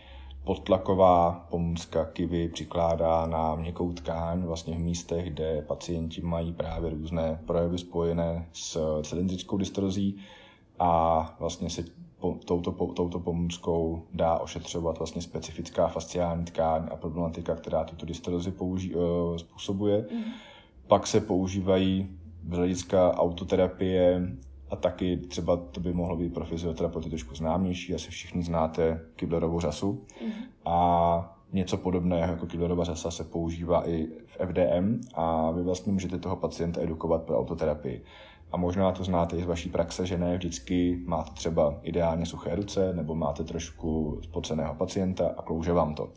podtlaková pomůcka kivy přikládá na měkkou tkáň vlastně v místech, kde pacienti mají právě různé projevy spojené s cylindrickou dystrozí a vlastně se touto, touto pomůckou dá ošetřovat vlastně specifická fasciální tkáň a problematika, která tuto dystrozi použí, uh, způsobuje. Mm. Pak se používají z hlediska autoterapie a taky třeba to by mohlo být pro fyzioterapeuty trošku známější, asi všichni znáte Kiblerovu řasu. Mm-hmm. A něco podobného jako Kiblerova řasa se používá i v FDM a vy vlastně můžete toho pacienta edukovat pro autoterapii. A možná to znáte i z vaší praxe, že ne vždycky máte třeba ideálně suché ruce nebo máte trošku spoceného pacienta a klouže vám to.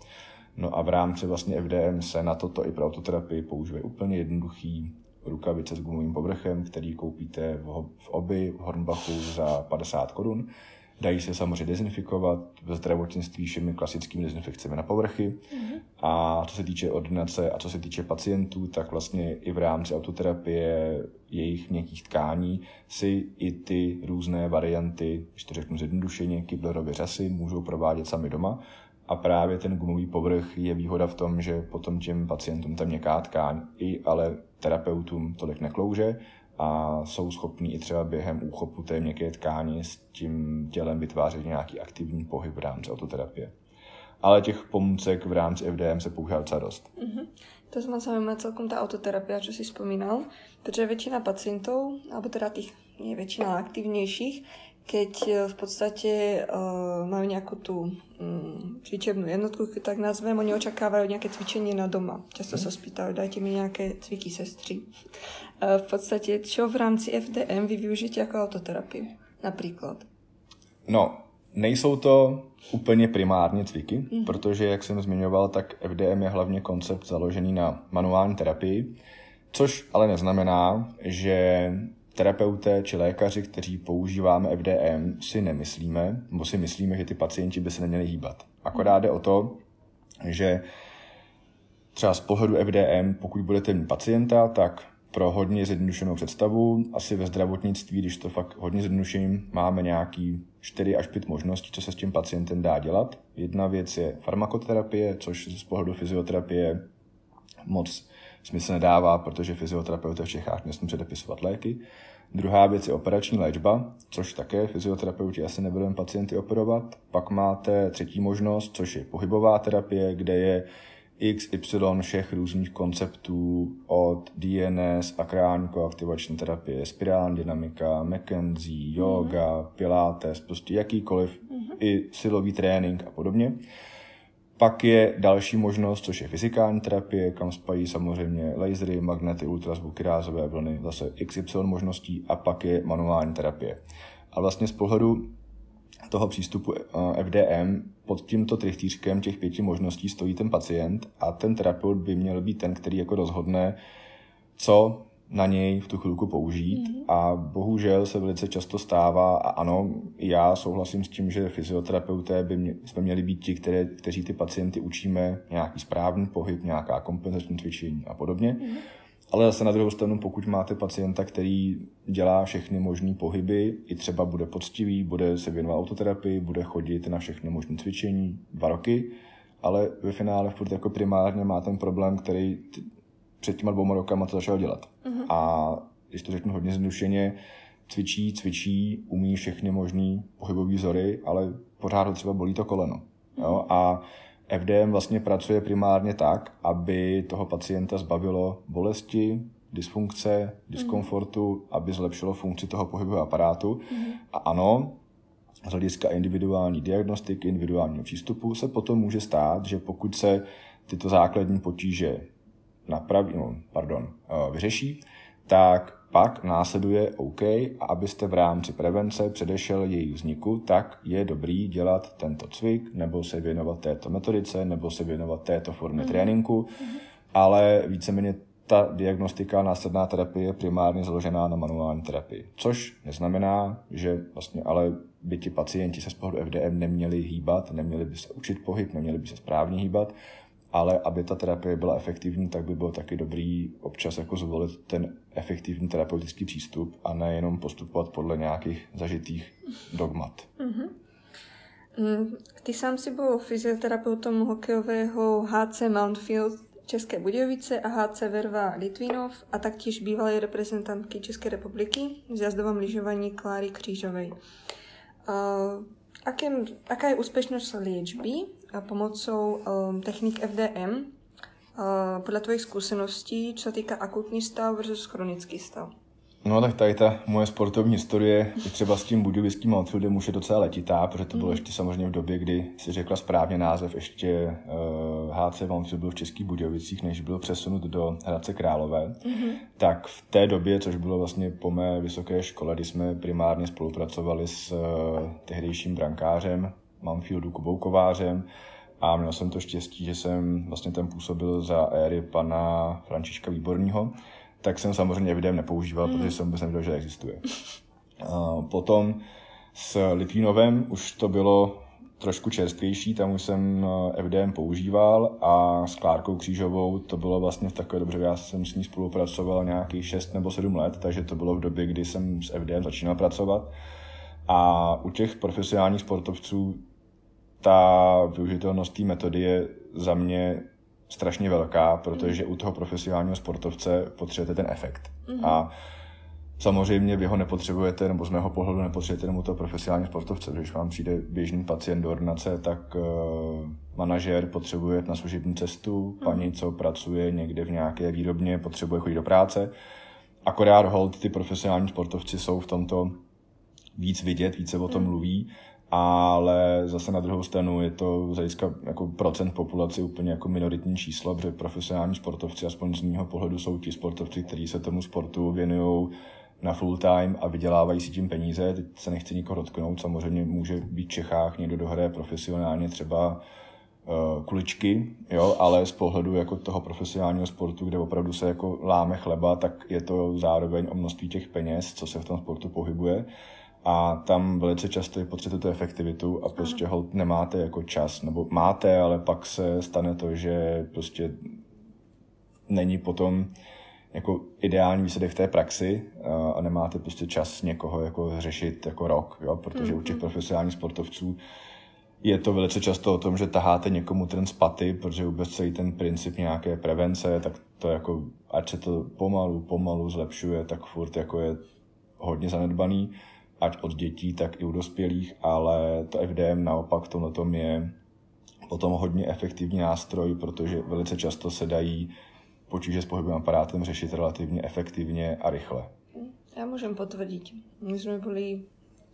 No a v rámci vlastně FDM se na toto i pro autoterapii používají úplně jednoduchý rukavice s gumovým povrchem, který koupíte v oby v Hornbachu za 50 korun. Dají se samozřejmě dezinfikovat ve zdravotnictví všemi klasickými dezinfekcemi na povrchy. Mm-hmm. A co se týče ordinace a co se týče pacientů, tak vlastně i v rámci autoterapie jejich měkkých tkání si i ty různé varianty, když to řeknu zjednodušeně, Kiblerovy řasy můžou provádět sami doma. A právě ten gumový povrch je výhoda v tom, že potom těm pacientům ta měkká tkáň i ale terapeutům tolik neklouže a jsou schopní i třeba během úchopu té měkké tkáně s tím tělem vytvářet nějaký aktivní pohyb v rámci autoterapie. Ale těch pomůcek v rámci FDM se používá docela dost. Mm-hmm. To ma zaujíma celkom tá autoterapia, čo si spomínal, pretože väčšina pacientov, alebo teda tých, nie väčšina aktívnejších, keď e, v podstate uh, majú nejakú tú um, cvičebnú jednotku, keď tak nazvem, oni očakávajú nejaké cvičenie na doma. Často sa spýtajú, dajte mi nejaké cviky sestry. Uh, v podstate, čo v rámci FDM vy využijete ako autoterapiu? Například. No, nejsou to úplně primárně cviky, mm-hmm. protože, jak jsem zmiňoval, tak FDM je hlavně koncept založený na manuální terapii, což ale neznamená, že terapeuté či lékaři, kteří používáme FDM, si nemyslíme, nebo si myslíme, že ty pacienti by se neměli hýbat. Akorát jde o to, že třeba z pohledu FDM, pokud budete mít pacienta, tak pro hodně zjednodušenou představu, asi ve zdravotnictví, když to fakt hodně zjednoduším, máme nějaký 4 až 5 možností, co se s tím pacientem dá dělat. Jedna věc je farmakoterapie, což z pohledu fyzioterapie moc smysl nedává, protože fyzioterapeuté v Čechách nesmí předepisovat léky. Druhá věc je operační léčba, což také fyzioterapeuti asi nebudeme pacienty operovat. Pak máte třetí možnost, což je pohybová terapie, kde je XY všech různých konceptů od DNS, akrální koaktivační terapie, spirální dynamika, McKenzie, yoga, mm-hmm. pilates, prostě jakýkoliv, mm-hmm. i silový trénink a podobně. Pak je další možnost, což je fyzikální terapie, kam spají samozřejmě lasery, magnety, ultrazvuky, rázové vlny, zase XY možností a pak je manuální terapie. A vlastně z pohledu toho přístupu eh, FDM pod tímto trichtýřkem těch pěti možností stojí ten pacient a ten terapeut by měl být ten, který jako rozhodne, co na něj v tu chvilku použít mm-hmm. a bohužel se velice často stává a ano, já souhlasím s tím, že fyzioterapeuté by mě, jsme měli být ti, které, kteří ty pacienty učíme nějaký správný pohyb, nějaká kompenzační cvičení a podobně. Mm-hmm. Ale zase na druhou stranu, pokud máte pacienta, který dělá všechny možné pohyby, i třeba bude poctivý, bude se věnovat autoterapii, bude chodit na všechny možné cvičení dva roky, ale ve finále furt jako primárně má ten problém, který před těma dvouma rokama to začal dělat. Uh-huh. A když to řeknu hodně zjednodušeně, cvičí, cvičí, umí všechny možné pohybové vzory, ale pořád ho třeba bolí to koleno. Uh-huh. Jo? A FDM vlastně pracuje primárně tak, aby toho pacienta zbavilo bolesti, dysfunkce, diskomfortu, mm. aby zlepšilo funkci toho pohybového aparátu. Mm. A ano, z hlediska individuální diagnostiky, individuálního přístupu se potom může stát, že pokud se tyto základní potíže napraví, no, pardon, eh, vyřeší, tak pak následuje OK a abyste v rámci prevence předešel její vzniku, tak je dobrý dělat tento cvik, nebo se věnovat této metodice, nebo se věnovat této formě mm. tréninku, mm. ale víceméně ta diagnostika následná terapie je primárně založená na manuální terapii. Což neznamená, že vlastně ale by ti pacienti se z pohledu FDM neměli hýbat, neměli by se učit pohyb, neměli by se správně hýbat, ale aby ta terapie byla efektivní, tak by bylo taky dobrý občas jako zvolit ten efektivní terapeutický přístup a nejenom postupovat podle nějakých zažitých dogmat. Mm-hmm. Ty sám si byl fyzioterapeutom hokejového HC Mountfield České Budějovice a HC Verva Litvínov a taktiež bývalé reprezentantky České republiky v jazdovom lyžovaní Kláry Křížovej. Uh, akém, aká je úspěšnost léčby pomocou um, technik FDM uh, podle tvojich zkušeností, co se týká akutní stav versus chronický stav? No tak tady ta moje sportovní historie i třeba s tím budějovickým outfieldem už je docela letitá, protože to bylo mhm. ještě samozřejmě v době, kdy si řekla správně název, ještě uh, HC Outfield byl v Českých Budějovicích, než byl přesunut do Hradce Králové. Mm-hmm. Tak v té době, což bylo vlastně po mé vysoké škole, kdy jsme primárně spolupracovali s uh, tehdejším brankářem Manfieldu Kubou Kovářem, a měl jsem to štěstí, že jsem vlastně ten působil za éry pana Františka Výborního, tak jsem samozřejmě evidem nepoužíval, mm. protože jsem vůbec nevěděl, že existuje. A potom s Litvínovem už to bylo trošku čerstvější, tam už jsem FDM používal a s Klárkou Křížovou to bylo vlastně v takové dobře, já jsem s ní spolupracoval nějakých 6 nebo 7 let, takže to bylo v době, kdy jsem s FDM začínal pracovat. A u těch profesionálních sportovců ta využitelnost té metody je za mě strašně velká, protože u toho profesionálního sportovce potřebujete ten efekt. Mm-hmm. A samozřejmě vy ho nepotřebujete, nebo z mého pohledu nepotřebujete jenom u toho profesionálního sportovce. Když vám přijde běžný pacient do ordinace, tak uh, manažer potřebuje na služební cestu, mm-hmm. paní, co pracuje někde v nějaké výrobně, potřebuje chodit do práce. Akorát hold, ty profesionální sportovci jsou v tomto víc vidět, více o tom mm. mluví ale zase na druhou stranu je to z hlediska jako procent populace úplně jako minoritní číslo, protože profesionální sportovci, aspoň z mého pohledu, jsou ti sportovci, kteří se tomu sportu věnují na full time a vydělávají si tím peníze. Teď se nechci nikoho dotknout, samozřejmě může být v Čechách někdo dohraje profesionálně třeba uh, kuličky, jo, ale z pohledu jako toho profesionálního sportu, kde opravdu se jako láme chleba, tak je to zároveň o množství těch peněz, co se v tom sportu pohybuje a tam velice často je potřebujete tu efektivitu a prostě hold nemáte jako čas, nebo máte, ale pak se stane to, že prostě není potom jako ideální výsledek v té praxi a nemáte prostě čas někoho jako řešit jako rok, jo? protože mm-hmm. u těch mhm. profesionálních sportovců je to velice často o tom, že taháte někomu ten spaty, protože vůbec celý ten princip nějaké prevence, tak to jako, ať se to pomalu, pomalu zlepšuje, tak furt jako je hodně zanedbaný ať od dětí, tak i u dospělých, ale to FDM naopak v tomhle je potom hodně efektivní nástroj, protože velice často se dají potíže s pohybovým aparátem řešit relativně efektivně a rychle. Já můžem potvrdit. My jsme byli,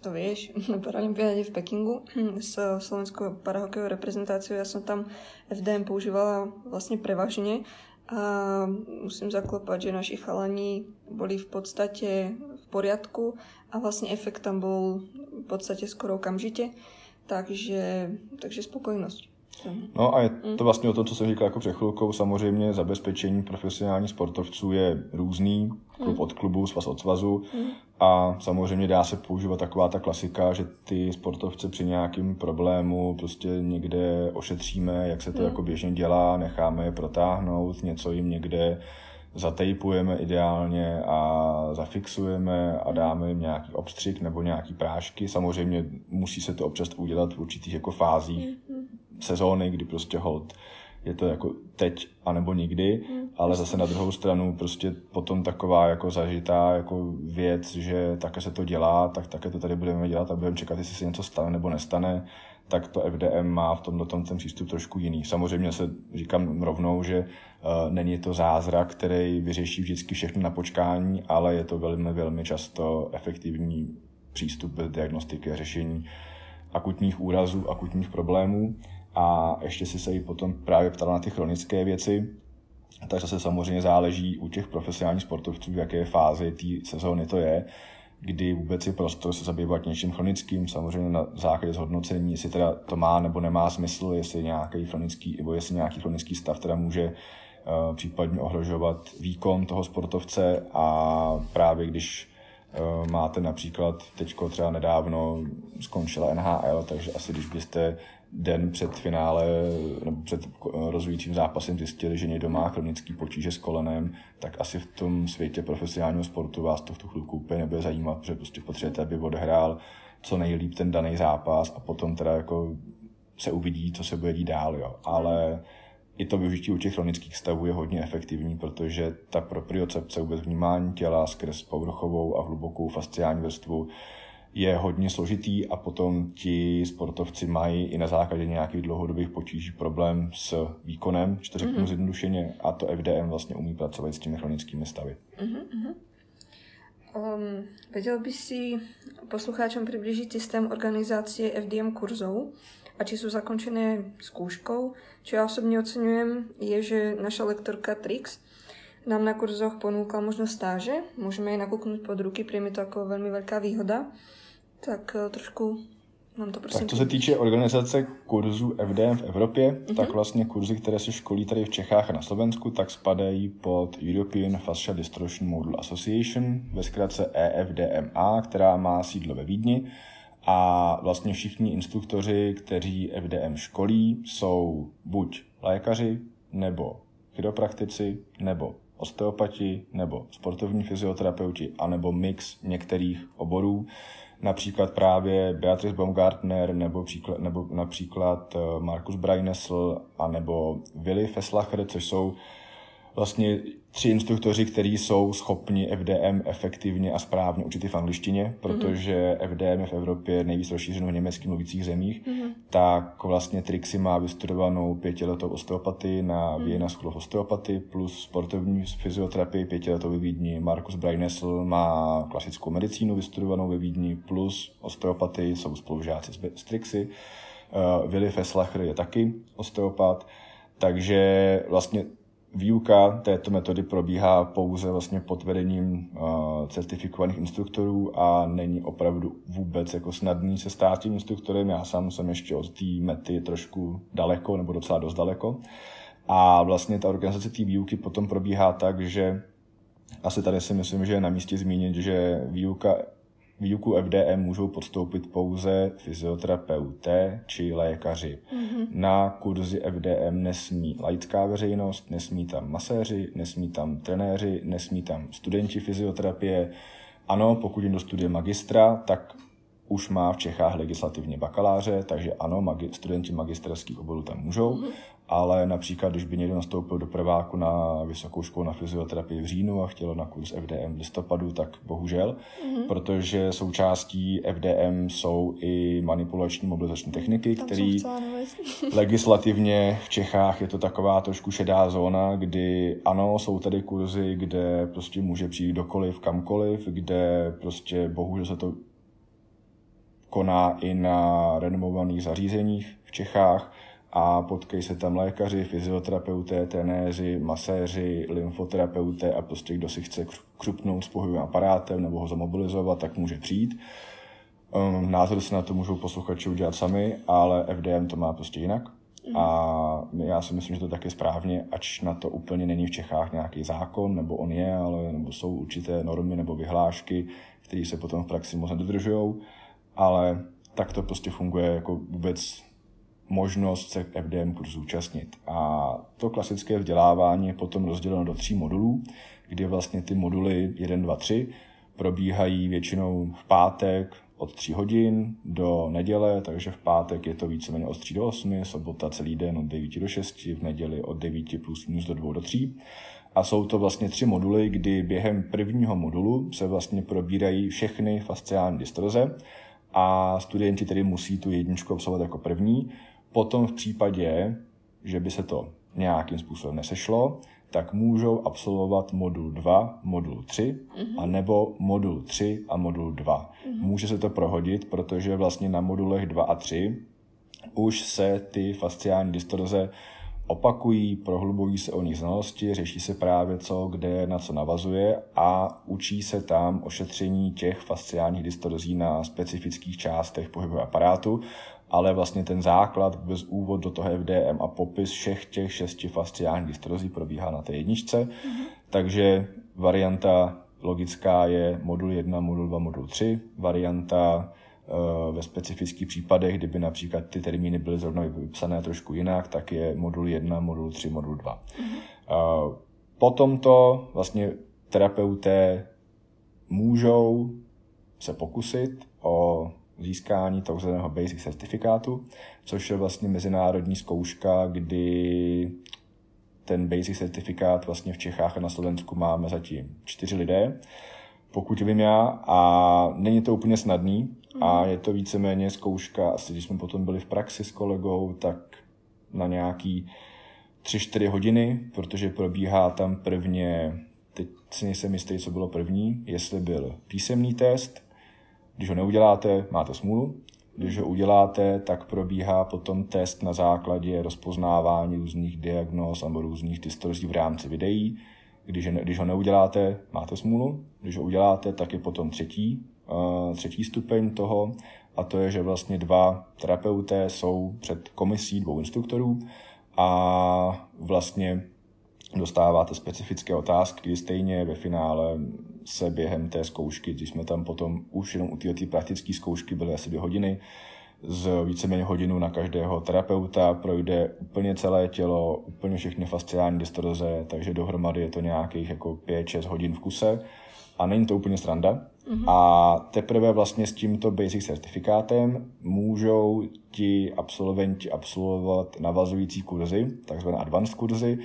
to víš, na paralympiádě v Pekingu s slovenskou parahokejovou reprezentací. Já jsem tam FDM používala vlastně prevažně a musím zaklopat, že naši chalani boli v podstate v poriadku a vlastne efekt tam bol v podstate skoro okamžite, takže, takže spokojnosť. No a je to vlastně o tom, co jsem říkal jako před chvilkou. Samozřejmě zabezpečení profesionálních sportovců je různý, klub od klubu, svaz od svazu. A samozřejmě dá se používat taková ta klasika, že ty sportovce při nějakém problému prostě někde ošetříme, jak se to jako běžně dělá, necháme je protáhnout, něco jim někde zatejpujeme ideálně a zafixujeme a dáme jim nějaký obstřik nebo nějaký prášky. Samozřejmě musí se to občas udělat v určitých jako fázích sezóny, kdy prostě hold je to jako teď anebo nikdy, ale zase na druhou stranu prostě potom taková jako zažitá jako věc, že také se to dělá, tak také to tady budeme dělat a budeme čekat, jestli se něco stane nebo nestane, tak to FDM má v tomto tom ten přístup trošku jiný. Samozřejmě se říkám rovnou, že uh, není to zázrak, který vyřeší vždycky všechno na počkání, ale je to velmi, velmi často efektivní přístup bez diagnostiky a řešení akutních úrazů, akutních problémů. A ještě si se jí potom právě ptala na ty chronické věci, tak zase samozřejmě záleží u těch profesionálních sportovců, v jaké fázi té sezóny to je, kdy vůbec je prostor se zabývat něčím chronickým, samozřejmě na základě zhodnocení, jestli teda to má nebo nemá smysl, jestli nějaký chronický, nebo jestli nějaký chronický stav teda může uh, případně ohrožovat výkon toho sportovce. A právě když uh, máte například teďko třeba nedávno skončila NHL, takže asi když byste den před finále nebo před rozhodujícím zápasem zjistili, že někdo má chronický potíže s kolenem, tak asi v tom světě profesionálního sportu vás to v tu chvilku úplně nebude zajímat, protože prostě potřebujete, aby odehrál co nejlíp ten daný zápas a potom teda jako se uvidí, co se bude dít dál, jo. Ale i to využití u těch chronických stavů je hodně efektivní, protože ta propriocepce vůbec vnímání těla skrz povrchovou a hlubokou fasciální vrstvu je hodně složitý a potom ti sportovci mají i na základě nějakých dlouhodobých potíží problém s výkonem, že to řeknu mm-hmm. zjednodušeně, a to FDM vlastně umí pracovat s těmi chronickými stavy. Mm-hmm. Um, vedel by si poslucháčom přiblížit systém organizace FDM kurzů a či jsou zakončené zkouškou. Čo já osobně oceňujem, je, že naša lektorka Trix nám na kurzoch ponúkla možnost stáže. Můžeme je nakuknout pod ruky, přijme to jako velmi velká výhoda. Tak eh, trošku nám to prosím. Tak co se týče organizace kurzů FDM v Evropě, uh-huh. tak vlastně kurzy, které se školí tady v Čechách a na Slovensku, tak spadají pod European Fascia Distortion Model Association, ve zkratce EFDMA, která má sídlo ve Vídni. A vlastně všichni instruktoři, kteří FDM školí, jsou buď lékaři, nebo chiropraktici, nebo osteopati, nebo sportovní fyzioterapeuti, anebo mix některých oborů například právě Beatrice Baumgartner nebo, příklad, nebo například eh, Markus Brainesl a nebo Willy Feslacher, což jsou vlastně tři instruktoři, kteří jsou schopni FDM efektivně a správně učit v angličtině, protože mm-hmm. FDM je v Evropě nejvíc rozšířeno v německých mluvících zemích, mm-hmm. tak vlastně Trixie má vystudovanou pětiletou osteopatii na mm-hmm. Vienna School of Osteopathy plus sportovní fyzioterapii pětiletou ve Vídni. Markus Brainesl má klasickou medicínu vystudovanou ve Vídni plus osteopatii, jsou spolužáci z Trixie. Uh, Willy Feslacher je taky osteopat, takže vlastně Výuka této metody probíhá pouze vlastně pod vedením uh, certifikovaných instruktorů a není opravdu vůbec jako snadný se stát tím instruktorem. Já sám jsem ještě od té mety trošku daleko, nebo docela dost daleko. A vlastně ta organizace té výuky potom probíhá tak, že asi tady si myslím, že je na místě zmínit, že výuka Výuku FDM můžou podstoupit pouze fyzioterapeuté či lékaři. Mm-hmm. Na kurzy FDM nesmí laická veřejnost, nesmí tam maséři, nesmí tam trenéři, nesmí tam studenti fyzioterapie. Ano, pokud někdo studuje magistra, tak už má v Čechách legislativně bakaláře, takže ano, magi- studenti magisterských oborů tam můžou, mm-hmm ale například, když by někdo nastoupil do prváku na vysokou školu na fyzioterapii v říjnu a chtěl na kurz FDM v listopadu, tak bohužel, mm-hmm. protože součástí FDM jsou i manipulační mobilizační techniky, které legislativně v Čechách je to taková trošku šedá zóna, kdy ano, jsou tady kurzy, kde prostě může přijít dokoliv, kamkoliv, kde prostě bohužel se to koná i na renomovaných zařízeních v Čechách, a potkají se tam lékaři, fyzioterapeuté, trenéři, maséři, lymfoterapeuté a prostě kdo si chce křupnout s pohybovým aparátem nebo ho zamobilizovat, tak může přijít. Um, názor si na to můžou posluchači udělat sami, ale FDM to má prostě jinak. Mm. A já si myslím, že to taky správně, ač na to úplně není v Čechách nějaký zákon, nebo on je, ale nebo jsou určité normy nebo vyhlášky, které se potom v praxi moc nedodržují, ale tak to prostě funguje jako vůbec možnost se FDM kurzu zúčastnit. A to klasické vzdělávání je potom rozděleno do tří modulů, kdy vlastně ty moduly 1, 2, 3 probíhají většinou v pátek od 3 hodin do neděle, takže v pátek je to víceméně od 3 do 8, sobota celý den od 9 do 6, v neděli od 9 plus minus do 2 do 3. A jsou to vlastně tři moduly, kdy během prvního modulu se vlastně probírají všechny fasciální dystroze a studenti tedy musí tu jedničku absolvovat jako první. Potom v případě, že by se to nějakým způsobem nesešlo, tak můžou absolvovat modul 2, modul 3, mm-hmm. a nebo modul 3 a modul 2. Mm-hmm. Může se to prohodit, protože vlastně na modulech 2 a 3 už se ty fasciální distorze opakují, prohlubují se o nich znalosti, řeší se právě co, kde, na co navazuje a učí se tam ošetření těch fasciálních distorzí na specifických částech pohybového aparátu ale vlastně ten základ, vůbec úvod do toho FDM a popis všech těch šesti fasciálních dystrozí probíhá na té jedničce. Mm-hmm. Takže varianta logická je modul 1, modul 2, modul 3. Varianta uh, ve specifických případech, kdyby například ty termíny byly zrovna vypsané trošku jinak, tak je modul 1, modul 3, modul 2. Mm-hmm. Uh, potom to vlastně terapeuté můžou se pokusit o získání takzvaného basic certifikátu, což je vlastně mezinárodní zkouška, kdy ten basic certifikát vlastně v Čechách a na Slovensku máme zatím čtyři lidé, pokud vím já, a není to úplně snadný a mhm. je to víceméně zkouška, asi když jsme potom byli v praxi s kolegou, tak na nějaký 3-4 hodiny, protože probíhá tam prvně, teď si nejsem jistý, co bylo první, jestli byl písemný test, když ho neuděláte, máte smůlu. Když ho uděláte, tak probíhá potom test na základě rozpoznávání různých diagnóz nebo různých distorzí v rámci videí. Když, když ho neuděláte, máte smůlu. Když ho uděláte, tak je potom třetí, uh, třetí stupeň toho a to je, že vlastně dva terapeuté jsou před komisí dvou instruktorů a vlastně dostáváte specifické otázky, stejně ve finále se během té zkoušky, když jsme tam potom už jenom u té praktické zkoušky byly asi dvě hodiny, z víceméně hodinu na každého terapeuta, projde úplně celé tělo, úplně všechny fasciální distorze, takže dohromady je to nějakých jako 5-6 hodin v kuse a není to úplně sranda. Mm-hmm. A teprve vlastně s tímto basic certifikátem můžou ti absolventi absolvovat navazující kurzy, takzvané advanced kurzy,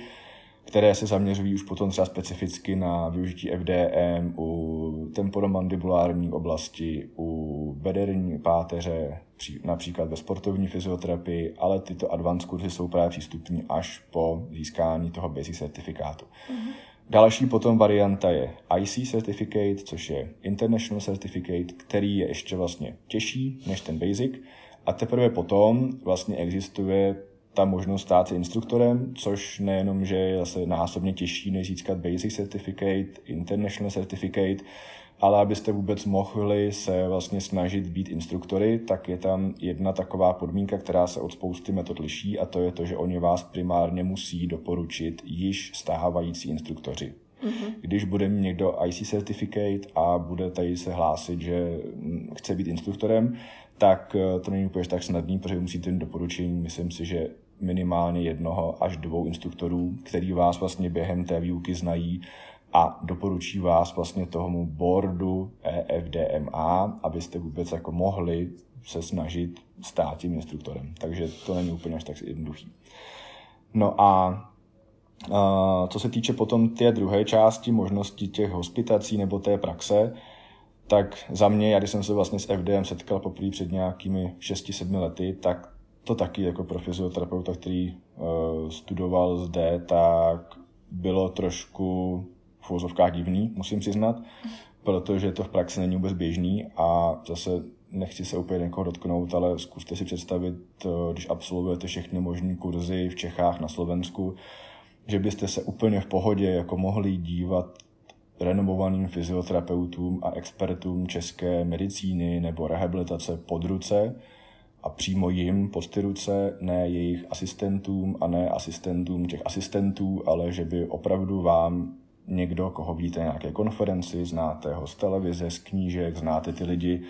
které se zaměřují už potom třeba specificky na využití FDM u temporomandibulární oblasti, u bederní páteře, například ve sportovní fyzioterapii, ale tyto advanced kurzy jsou právě přístupní až po získání toho basic certifikátu. Mm-hmm. Další potom varianta je IC Certificate, což je International Certificate, který je ještě vlastně těžší než ten Basic. A teprve potom vlastně existuje ta možnost stát se instruktorem, což nejenom, že je zase násobně těžší, než získat Basic Certificate, International Certificate, ale abyste vůbec mohli se vlastně snažit být instruktory, tak je tam jedna taková podmínka, která se od spousty metod liší a to je to, že oni vás primárně musí doporučit již stávající instruktoři. Mm-hmm. Když bude někdo IC certificate a bude tady se hlásit, že chce být instruktorem, tak eh, to není úplně tak snadný, protože musíte mít doporučení, myslím si, že minimálně jednoho až dvou instruktorů, který vás vlastně během té výuky znají a doporučí vás vlastně tomu boardu EFDMA, abyste vůbec jako mohli se snažit stát tím instruktorem. Takže to není úplně až tak jednoduchý. No a Uh, co se týče potom té druhé části, možnosti těch hospitací nebo té praxe, tak za mě, já když jsem se vlastně s FDM setkal poprvé před nějakými 6-7 lety, tak to taky jako pro fyzioterapeuta, který uh, studoval zde, tak bylo trošku v úvozovkách divný, musím přiznat, protože to v praxi není vůbec běžný a zase nechci se úplně někoho dotknout, ale zkuste si představit, eh, když absolvujete všechny možné kurzy v Čechách, na Slovensku, že byste se úplně v pohodě jako mohli dívat renomovaným fyzioterapeutům a expertům české medicíny nebo rehabilitace pod ruce a přímo jim pod ty ruce, ne jejich asistentům a ne asistentům těch asistentů, ale že by opravdu vám někdo, koho vidíte nějaké konferenci, znáte ho z televize, z knížek, znáte ty lidi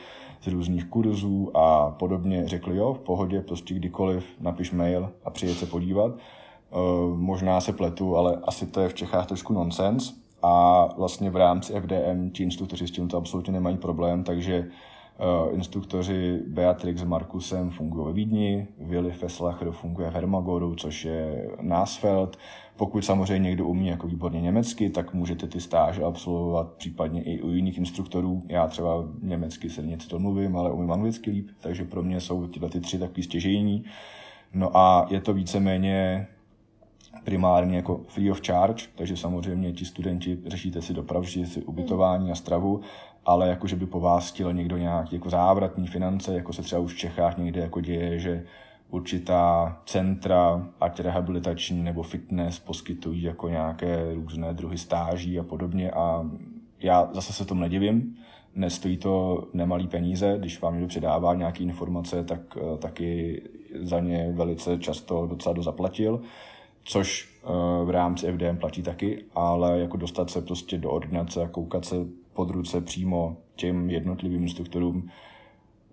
z různých kurzů a podobně, řekli jo, v pohodě, prostě kdykoliv napiš mail a přijeď se podívat. Uh, možná se pletu, ale asi to je v Čechách trošku nonsens a vlastně v rámci FDM ti instruktoři s tímto absolutně nemají problém, takže uh, instruktoři Beatrix s Markusem fungují ve Vídni, Willy Fesslacher funguje v Hermagoru, což je Násfeld. Pokud samozřejmě někdo umí jako výborně německy, tak můžete ty stáže absolvovat případně i u jiných instruktorů. Já třeba německy se něco to mluvím, ale umím anglicky líp, takže pro mě jsou tyhle ty tři takový stěžejní. No a je to víceméně primárně jako free of charge, takže samozřejmě ti studenti řešíte si dopravu, řešíte si ubytování a stravu, ale jako, že by po vás chtěl někdo nějaký jako závratní finance, jako se třeba už v Čechách někde jako děje, že určitá centra, ať rehabilitační nebo fitness, poskytují jako nějaké různé druhy stáží a podobně. A já zase se tomu nedivím, nestojí to nemalý peníze, když vám někdo předává nějaké informace, tak eh, taky za ně velice často docela dozaplatil což uh, v rámci FDM platí taky, ale jako dostat se prostě do ordinace a koukat se pod ruce přímo těm jednotlivým instruktorům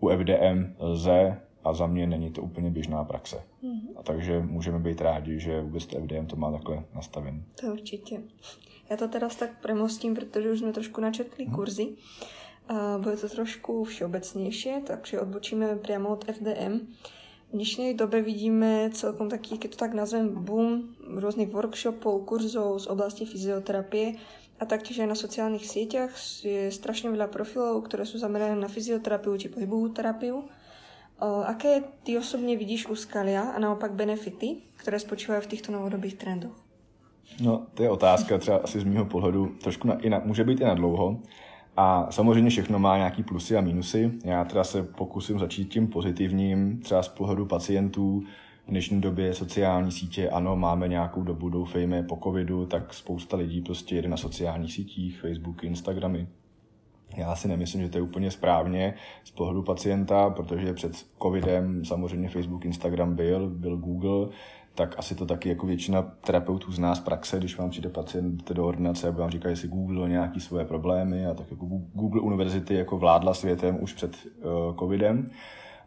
u FDM lze a za mě není to úplně běžná praxe. Mm-hmm. A takže můžeme být rádi, že vůbec to FDM to má takhle nastaven. To určitě. Já to teraz tak premostím, protože už jsme trošku načetli mm-hmm. kurzy. A bude to trošku všeobecnější, takže odbočíme přímo od FDM. V dnešnej dobe vidíme celkom taký, keď to tak nazvem, boom rôznych workshopov, kurzov z oblasti fyzioterapie a taktiež aj na sociálnych sieťach je strašne veľa profilov, ktoré sú zamerané na fyzioterapiu či pohybovú terapiu. Aké ty osobně vidíš úskalia a naopak benefity, které spočívají v těchto novodobých trendoch? No, to je otázka třeba asi z mého pohledu trošku na, i na, může být i na dlouho. A samozřejmě všechno má nějaký plusy a minusy. Já teda se pokusím začít tím pozitivním, třeba z pohledu pacientů. V dnešní době sociální sítě, ano, máme nějakou dobu, doufejme, po covidu, tak spousta lidí prostě jede na sociálních sítích, Facebooky, Instagramy. Já si nemyslím, že to je úplně správně z pohledu pacienta, protože před covidem samozřejmě Facebook, Instagram byl, byl Google, tak asi to taky jako většina terapeutů z praxe, když vám přijde pacient do ordinace a vám říká, jestli Google nějaký svoje problémy a tak jako Google univerzity jako vládla světem už před uh, covidem,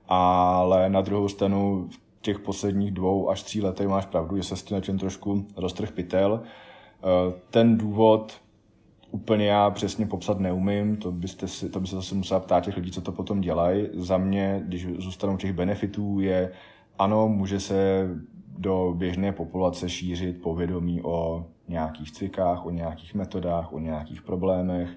ale na druhou stranu v těch posledních dvou až tří letech máš pravdu, že se s tím trošku roztrh pytel. Uh, ten důvod úplně já přesně popsat neumím, to byste si, to by se zase musela ptát těch lidí, co to potom dělají. Za mě, když zůstanou těch benefitů, je ano, může se do běžné populace šířit povědomí o nějakých cvikách, o nějakých metodách, o nějakých problémech.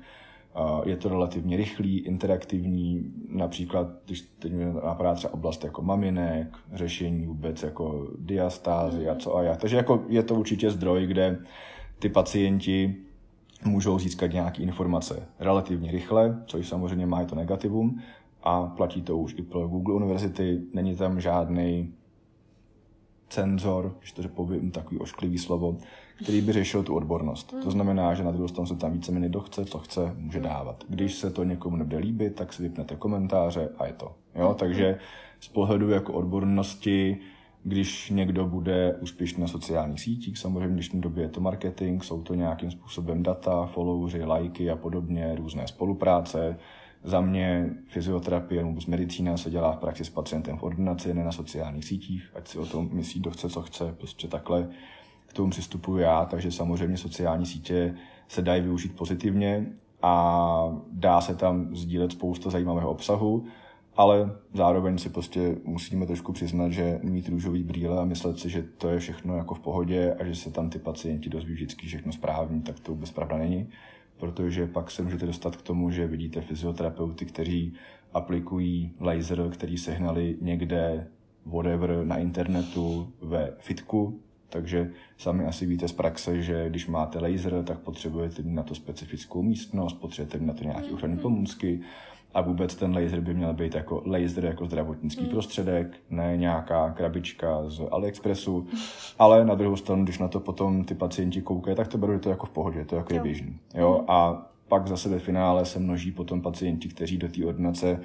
Je to relativně rychlý, interaktivní, například, když teď mi napadá třeba oblast jako maminek, řešení vůbec jako diastázy a co a jak. Takže jako je to určitě zdroj, kde ty pacienti můžou získat nějaké informace relativně rychle, což samozřejmě má i to negativum a platí to už i pro Google univerzity. Není tam žádný cenzor, když to povím takový ošklivý slovo, který by řešil tu odbornost. To znamená, že na druhou stranu se tam víceméně kdo chce, co chce, může dávat. Když se to někomu nebude líbit, tak si vypnete komentáře a je to. Jo? Takže z pohledu jako odbornosti, když někdo bude úspěšný na sociálních sítích, samozřejmě v dnešní době je to marketing, jsou to nějakým způsobem data, followři, lajky a podobně, různé spolupráce, za mě fyzioterapie nebo medicína se dělá v praxi s pacientem v ordinaci, ne na sociálních sítích, ať si o tom myslí, kdo chce, co chce, prostě takhle. K tomu přistupuji já, takže samozřejmě sociální sítě se dají využít pozitivně a dá se tam sdílet spousta zajímavého obsahu, ale zároveň si prostě musíme trošku přiznat, že mít růžový brýle a myslet si, že to je všechno jako v pohodě a že se tam ty pacienti dozví vždycky všechno správně, tak to vůbec pravda není. Protože pak se můžete dostat k tomu, že vidíte fyzioterapeuty, kteří aplikují laser, který sehnali někde whatever na internetu ve fitku, takže sami asi víte z praxe, že když máte laser, tak potřebujete na to specifickou místnost, potřebujete na to nějaké ochranné pomůcky, a vůbec ten laser by měl být jako laser jako zdravotnický mm. prostředek, ne nějaká krabička z AliExpressu, ale na druhou stranu, když na to potom ty pacienti koukají, tak to berou to jako v pohodě, to jako jo. je běžný. Jo? Mm. A pak zase ve finále se množí potom pacienti, kteří do té ordinace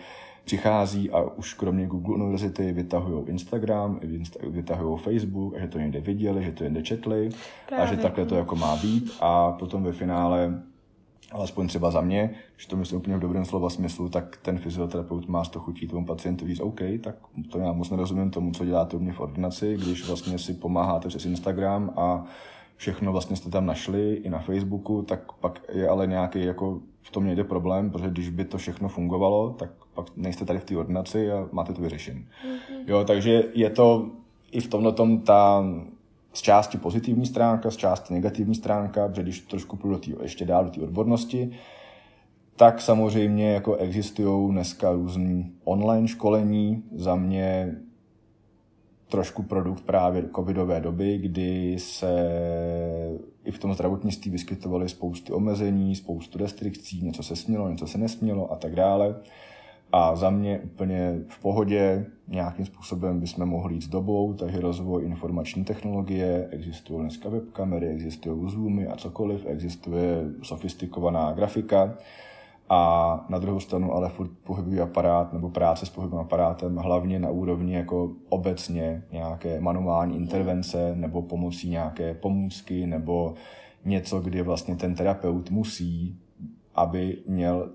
přichází a už kromě Google univerzity vytahují Instagram, vytahují Facebook a že to někde viděli, že to někde četli Právě. a že takhle to jako má být a potom ve finále alespoň třeba za mě, když to myslím úplně v dobrém slova smyslu, tak ten fyzioterapeut má z toho chutí tomu pacientu říct, OK, tak to já moc nerozumím tomu, co děláte u mě v ordinaci, když vlastně si pomáháte přes Instagram a všechno vlastně jste tam našli i na Facebooku, tak pak je ale nějaký jako v tom někde problém, protože když by to všechno fungovalo, tak pak nejste tady v té ordinaci a máte to vyřešení. Mm-hmm. Jo, takže je to i v tomhle tom ta z části pozitivní stránka, z části negativní stránka, protože když trošku půjdu do tý, ještě dál do té odbornosti, tak samozřejmě jako existují dneska různé online školení. Za mě trošku produkt právě covidové doby, kdy se i v tom zdravotnictví vyskytovaly spousty omezení, spoustu restrikcí, něco se smělo, něco se nesmělo a tak dále. A za mě úplně v pohodě, nějakým způsobem bychom mohli jít s dobou, takže rozvoj informační technologie, existují dneska webkamery, existují zoomy a cokoliv, existuje sofistikovaná grafika, a na druhou stranu ale furt pohybový aparát nebo práce s pohybovým aparátem hlavně na úrovni jako obecně nějaké manuální intervence nebo pomocí nějaké pomůcky nebo něco, kdy vlastně ten terapeut musí, aby měl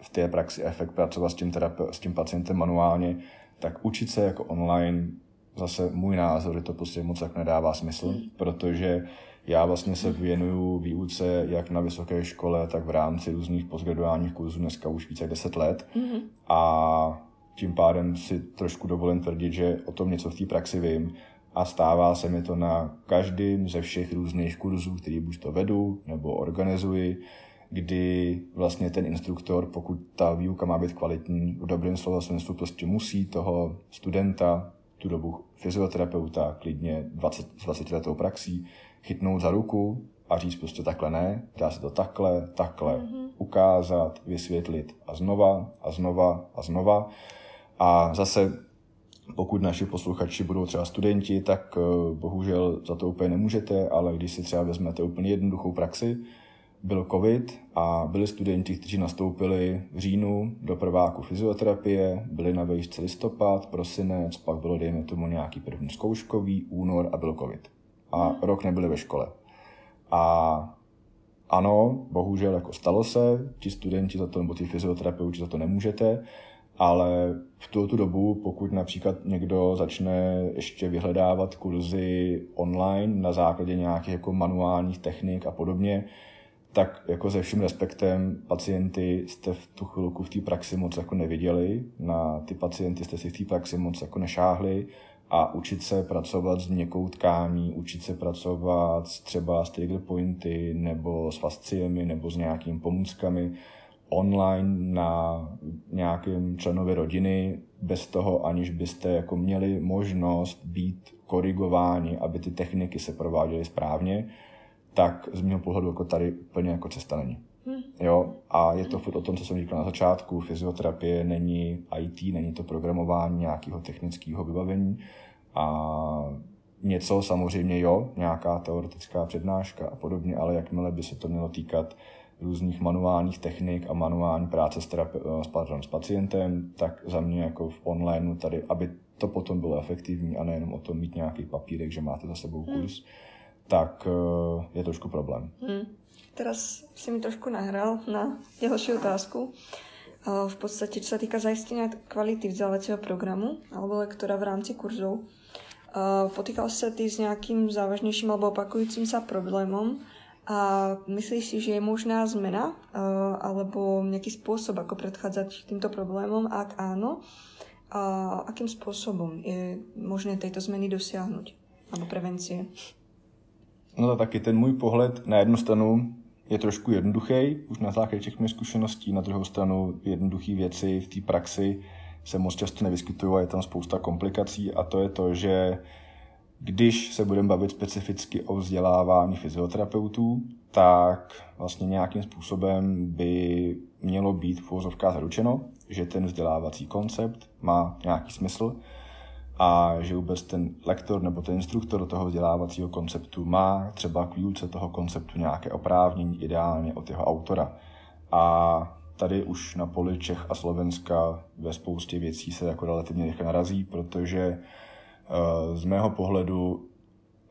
v té praxi efekt pracovat s tím, terape- s tím pacientem manuálně, tak učit se jako online, zase můj názor, je to prostě moc tak nedává smysl, hmm. protože já vlastně se věnuju výuce jak na vysoké škole, tak v rámci různých postgraduálních kurzů dneska už více jak 10 let. Mm-hmm. A tím pádem si trošku dovolím tvrdit, že o tom něco v té praxi vím a stává se mi to na každém ze všech různých kurzů, který buď to vedu nebo organizuji, kdy vlastně ten instruktor, pokud ta výuka má být kvalitní, v dobrém slova smyslu prostě musí toho studenta, tu dobu fyzioterapeuta, klidně 20, s 20 letou praxí, chytnout za ruku a říct prostě takhle ne, dá se to takhle, takhle, mm-hmm. ukázat, vysvětlit a znova a znova a znova. A zase pokud naši posluchači budou třeba studenti, tak eh, bohužel za to úplně nemůžete, ale když si třeba vezmete úplně jednoduchou praxi, byl covid a byli studenti, kteří nastoupili v říjnu do prváku fyzioterapie, byli na vejšce listopad, prosinec, pak bylo dejme tomu nějaký první zkouškový, únor a byl covid a rok nebyli ve škole. A ano, bohužel jako stalo se, ti studenti za to, nebo ti fyzioterapeuti za to nemůžete, ale v tu dobu, pokud například někdo začne ještě vyhledávat kurzy online na základě nějakých jako manuálních technik a podobně, tak jako se vším respektem pacienty jste v tu chvilku v té praxi moc jako neviděli, na ty pacienty jste si v té praxi moc jako nešáhli a učit se pracovat s měkkou tkání, učit se pracovat třeba s trigger pointy nebo s fasciemi nebo s nějakými pomůckami online na nějakém členovi rodiny bez toho, aniž byste jako měli možnost být korigováni, aby ty techniky se prováděly správně, tak z mého pohledu jako tady úplně jako cesta není. Hmm. Jo, a je to furt o tom, co jsem říkal na začátku, fyzioterapie není IT, není to programování nějakého technického vybavení a něco samozřejmě jo, nějaká teoretická přednáška a podobně, ale jakmile by se to mělo týkat různých manuálních technik a manuální práce s, terape- s, pardon, s pacientem, tak za mě jako v online tady, aby to potom bylo efektivní a nejenom o tom mít nějaký papírek, že máte za sebou hmm. kurz, hmm. Tak eh, je trošku problém. Hmm. Teraz si mi trošku nahral na ďalšiu otázku. V podstate, čo sa týka zaistenia kvality vzdelávacieho programu alebo lektora v rámci kurzov, potýkal sa ty s nejakým závažnejším alebo opakujúcim sa problémom a myslíš si, že je možná zmena alebo nejaký spôsob, ako predchádzať týmto problémom? Ak áno, a akým spôsobom je možné tejto zmeny dosiahnuť? Alebo prevencie? No to taky ten můj pohled na jednu stranu je trošku jednoduchý, už na základě těch mých zkušeností, na druhou stranu jednoduché věci v té praxi se moc často nevyskytují a je tam spousta komplikací. A to je to, že když se budeme bavit specificky o vzdělávání fyzioterapeutů, tak vlastně nějakým způsobem by mělo být v zaručeno, že ten vzdělávací koncept má nějaký smysl a že vůbec ten lektor nebo ten instruktor toho vzdělávacího konceptu má třeba k výuce toho konceptu nějaké oprávnění, ideálně od jeho autora. a tady už na poli Čech a Slovenska ve spoustě věcí se jako relativně rychle narazí, protože eh, z mého pohledu,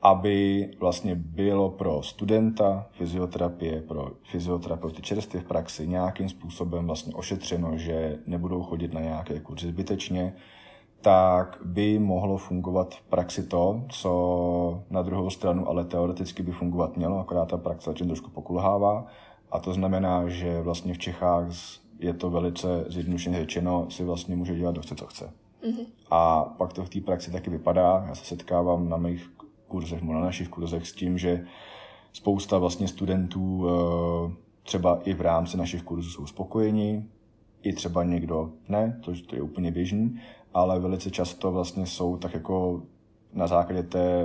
aby vlastně bylo pro studenta fyzioterapie, pro fyzioterapeuty čerstvě v praxi nějakým způsobem vlastně ošetřeno, že nebudou chodit na nějaké kurzy zbytečně, tak by mohlo fungovat v praxi to, co na druhou stranu ale teoreticky by fungovat mělo, akorát ta praxe začne trošku pokulhává. A to znamená, že vlastně v Čechách je to velice zjednodušeně řečeno, si vlastně může dělat, kdo chce, co chce. Mm-hmm. A pak to v té praxi taky vypadá. Já se setkávám na mých kurzech, na našich kurzech s tím, že spousta vlastně studentů eh, třeba i v rámci našich kurzů jsou spokojeni, i třeba někdo ne, to, to je úplně běžný, ale velice často vlastně jsou tak jako na základě té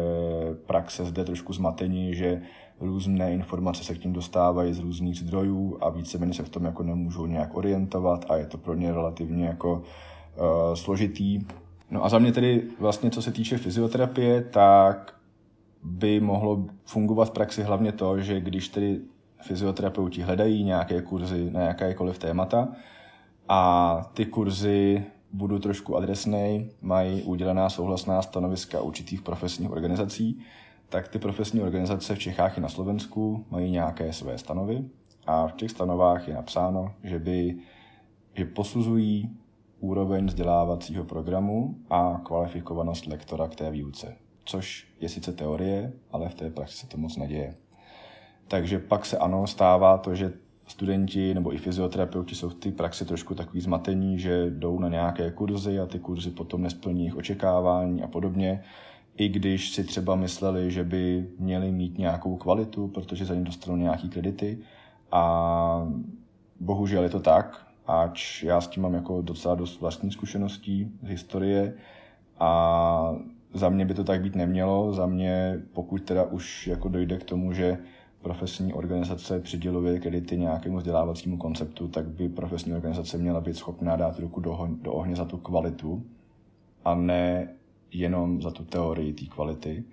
praxe zde trošku zmatení, že různé informace se k tím dostávají z různých zdrojů a víceméně se v tom jako nemůžou nějak orientovat a je to pro ně relativně jako uh, složitý. No a za mě tedy vlastně, co se týče fyzioterapie, tak by mohlo fungovat v praxi hlavně to, že když tedy fyzioterapeuti hledají nějaké kurzy na jakékoliv témata a ty kurzy budu trošku adresný, mají udělená souhlasná stanoviska určitých profesních organizací, tak ty profesní organizace v Čechách i na Slovensku mají nějaké své stanovy a v těch stanovách je napsáno, že by že posuzují úroveň vzdělávacího programu a kvalifikovanost lektora k té výuce. Což je sice teorie, ale v té praxi se to moc neděje. Takže pak se ano, stává to, že studenti nebo i fyzioterapeuti jsou v té praxi trošku takový zmatení, že jdou na nějaké kurzy a ty kurzy potom nesplní jejich očekávání a podobně. I když si třeba mysleli, že by měli mít nějakou kvalitu, protože za ně dostanou nějaký kredity. A bohužel je to tak, ač já s tím mám jako docela dost vlastní zkušeností z historie a za mě by to tak být nemělo. Za mě, pokud teda už jako dojde k tomu, že profesní organizace přiděluje kredity nějakému vzdělávacímu konceptu, tak by profesní organizace měla být schopná dát ruku do, do ohně za tu kvalitu a ne jenom za tu teorii té kvality.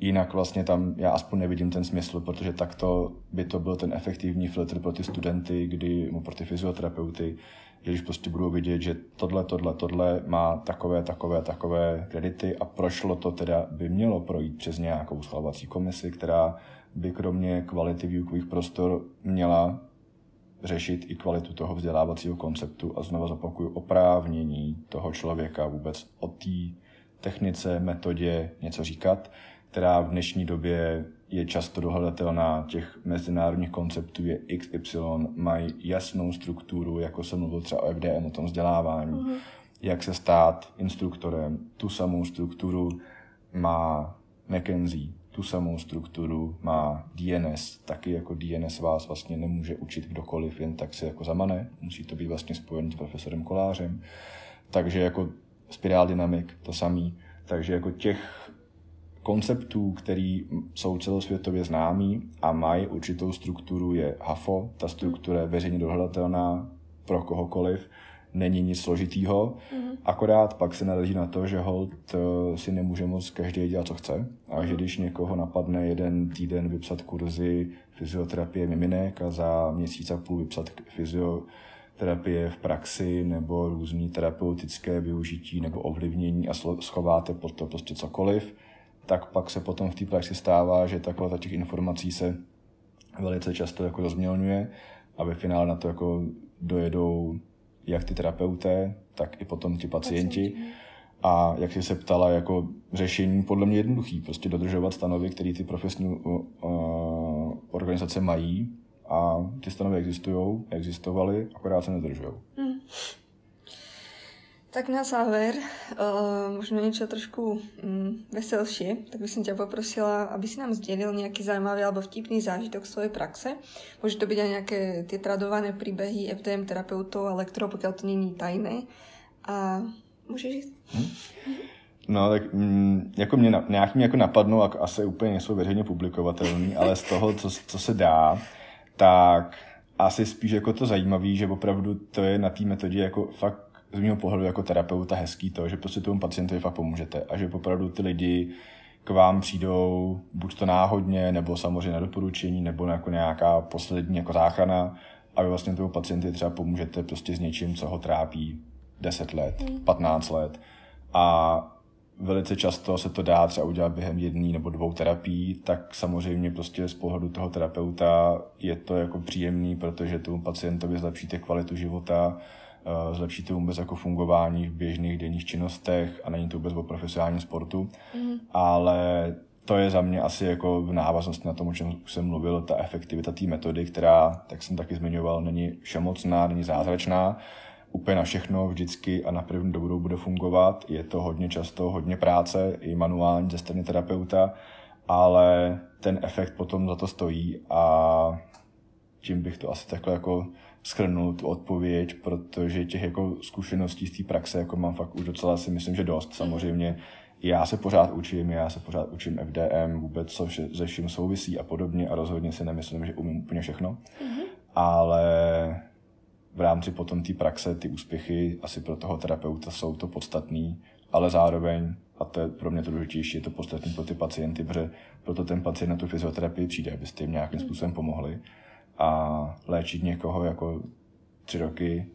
Jinak vlastně tam já aspoň nevidím ten smysl, protože takto by to byl ten efektivní filtr pro ty studenty, kdy, pro ty fyzioterapeuty, když prostě budou vidět, že tohle, tohle, tohle má takové, takové, takové kredity a prošlo to teda, by mělo projít přes nějakou schvalovací komisi, která by kromě kvality výukových prostor měla řešit i kvalitu toho vzdělávacího konceptu a znovu zopakuju oprávnění toho člověka vůbec o té technice, metodě něco říkat, která v dnešní době je často dohledatelná, těch mezinárodních konceptů je XY, mají jasnou strukturu, jako jsem mluvil třeba o FDM, o tom vzdělávání, mm-hmm. jak se stát instruktorem. Tu samou strukturu má McKenzie, tu samou strukturu má DNS, taky jako DNS vás vlastně nemůže učit kdokoliv jen tak se jako zamane, musí to být vlastně spojený s profesorem Kolářem. Takže jako Spiral Dynamic to samý. Takže jako těch konceptů, které jsou celosvětově známý a mají určitou strukturu, je HAFO. Ta struktura je veřejně dohledatelná pro kohokoliv není nic složitýho, mm-hmm. akorát pak se narazí na to, že hold eh, si nemůže moc každý dělat, co chce. A že když někoho napadne jeden týden vypsat kurzy fyzioterapie miminek a za měsíc a půl vypsat fyzioterapie v praxi nebo různý terapeutické využití nebo ovlivnění a schováte pod to prostě cokoliv, tak pak se potom v té praxi stává, že takhle těch informací se velice často jako rozmělňuje a ve finále na to jako dojedou jak ty terapeuté, tak i potom ti pacienti. A jak jsi se ptala, jako řešení podle mě jednoduchý, prostě dodržovat stanovy, které ty profesní uh, organizace mají a ty stanovy existují, existovaly, akorát se nedržují. Mm. Tak na záver, uh, možno niečo trošku um, veselšie, tak by som ťa poprosila, aby si nám zdelil nejaký zaujímavý alebo vtipný zážitok svojej praxe. Môže to byť aj nejaké tie tradované príbehy FDM terapeutov a lektorov, pokiaľ to není tajné. A můžeš jít? Hmm. No, tak mm, jako mě, nějaký mě jako napadnou, a asi úplně nejsou veřejně publikovatelný, ale z toho, co, co se dá, tak asi spíš jako to zajímavý, že opravdu to je na té metodě jako fakt z mého pohledu jako terapeuta hezký to, že prostě tomu pacientovi fakt pomůžete a že opravdu ty lidi k vám přijdou buď to náhodně, nebo samozřejmě na doporučení, nebo jako nějaká poslední jako záchrana a vy vlastně tomu pacienty třeba pomůžete prostě s něčím, co ho trápí 10 let, 15 let. A velice často se to dá třeba udělat během jedné nebo dvou terapií, tak samozřejmě prostě z pohledu toho terapeuta je to jako příjemný, protože tomu pacientovi zlepšíte kvalitu života, zlepšíte vůbec jako fungování v běžných denních činnostech a není to vůbec o profesionálním sportu, mm. ale to je za mě asi jako v návaznosti na tom, o čem jsem mluvil, ta efektivita té metody, která, tak jsem taky zmiňoval, není všemocná, není zázračná, úplně na všechno vždycky a na první dobu bude fungovat. Je to hodně často, hodně práce, i manuální ze strany terapeuta, ale ten efekt potom za to stojí a tím bych to asi takhle jako schrnul tu odpověď, protože těch jako zkušeností z té praxe jako mám fakt už docela si myslím, že dost. Samozřejmě já se pořád učím, já se pořád učím FDM, vůbec co vše, ze vším souvisí a podobně a rozhodně si nemyslím, že umím úplně všechno. Mm-hmm. Ale v rámci potom té praxe ty úspěchy asi pro toho terapeuta jsou to podstatný, ale zároveň, a to je pro mě to důležitější, je to podstatný pro ty pacienty, protože proto ten pacient na tu fyzioterapii přijde, abyste jim nějakým způsobem pomohli. A léčit někoho jako tři roky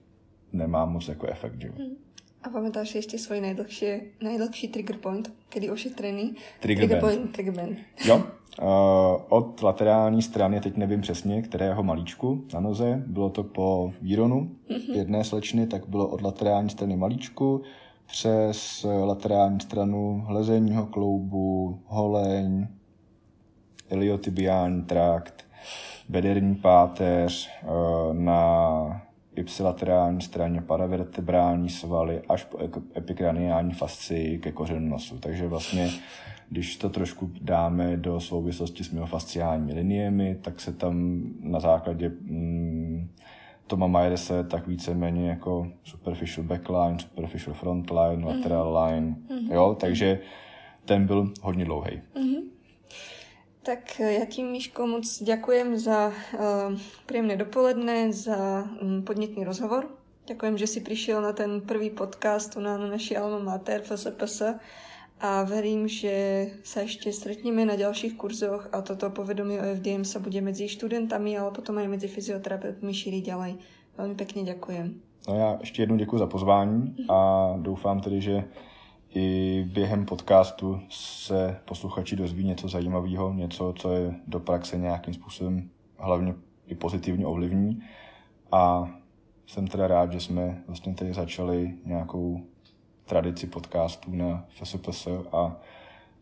nemá moc jako efekt, že. Hmm. A pamätáš si ešte svoj najdlhší, najdlhší trigger point, kedy ošetrený? Trigger, trigger band. point, trigger band. Jo, uh, od laterální strany, teď nevím přesně, kterého malíčku na noze, bylo to po výronu mm-hmm. jedné slečny, tak bylo od laterální strany malíčku přes laterální stranu hlezejního kloubu, holeň, iliotibiální trakt, bederní páteř, uh, na ipsilaterální straně paravertebrální svaly až po epikraniální fascii ke kořenu nosu. Takže vlastně, když to trošku dáme do souvislosti s myofasciální liniemi, tak se tam na základě mm, Toma Myerse tak víceméně jako superficial backline, superficial frontline, lateral line, mm-hmm. jo, takže ten byl hodně dlouhý. Mm-hmm. Tak ja ti, Miško, moc ďakujem za uh, príjemné dopoledne, za um, podnetný rozhovor. Ďakujem, že si prišiel na ten prvý podcast na, na naší Alma Mater FSPS a verím, že sa ešte stretneme na ďalších kurzoch a toto povedomie o FDM sa bude medzi študentami, ale potom aj medzi fyzioterapeutmi šíriť ďalej. Veľmi pekne ďakujem. No já ještě jednou děkuji za pozvání a doufám tedy, že i během podcastu se posluchači dozví něco zajímavého, něco, co je do praxe nějakým způsobem hlavně i pozitivně ovlivní. A jsem teda rád, že jsme vlastně tady začali nějakou tradici podcastů na FSPS a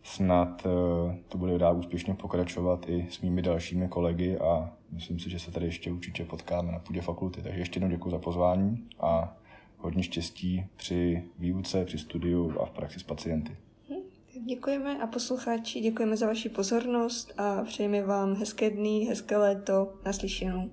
snad eh, to bude dál úspěšně pokračovat i s mými dalšími kolegy a myslím si, že se tady ještě určitě potkáme na půdě fakulty. Takže ještě jednou děkuji za pozvání a hodně štěstí při výuce, při studiu a v praxi s pacienty. Hm, děkujeme a posluchači, děkujeme za vaši pozornost a přejeme vám hezké dny, hezké léto, naslyšenou.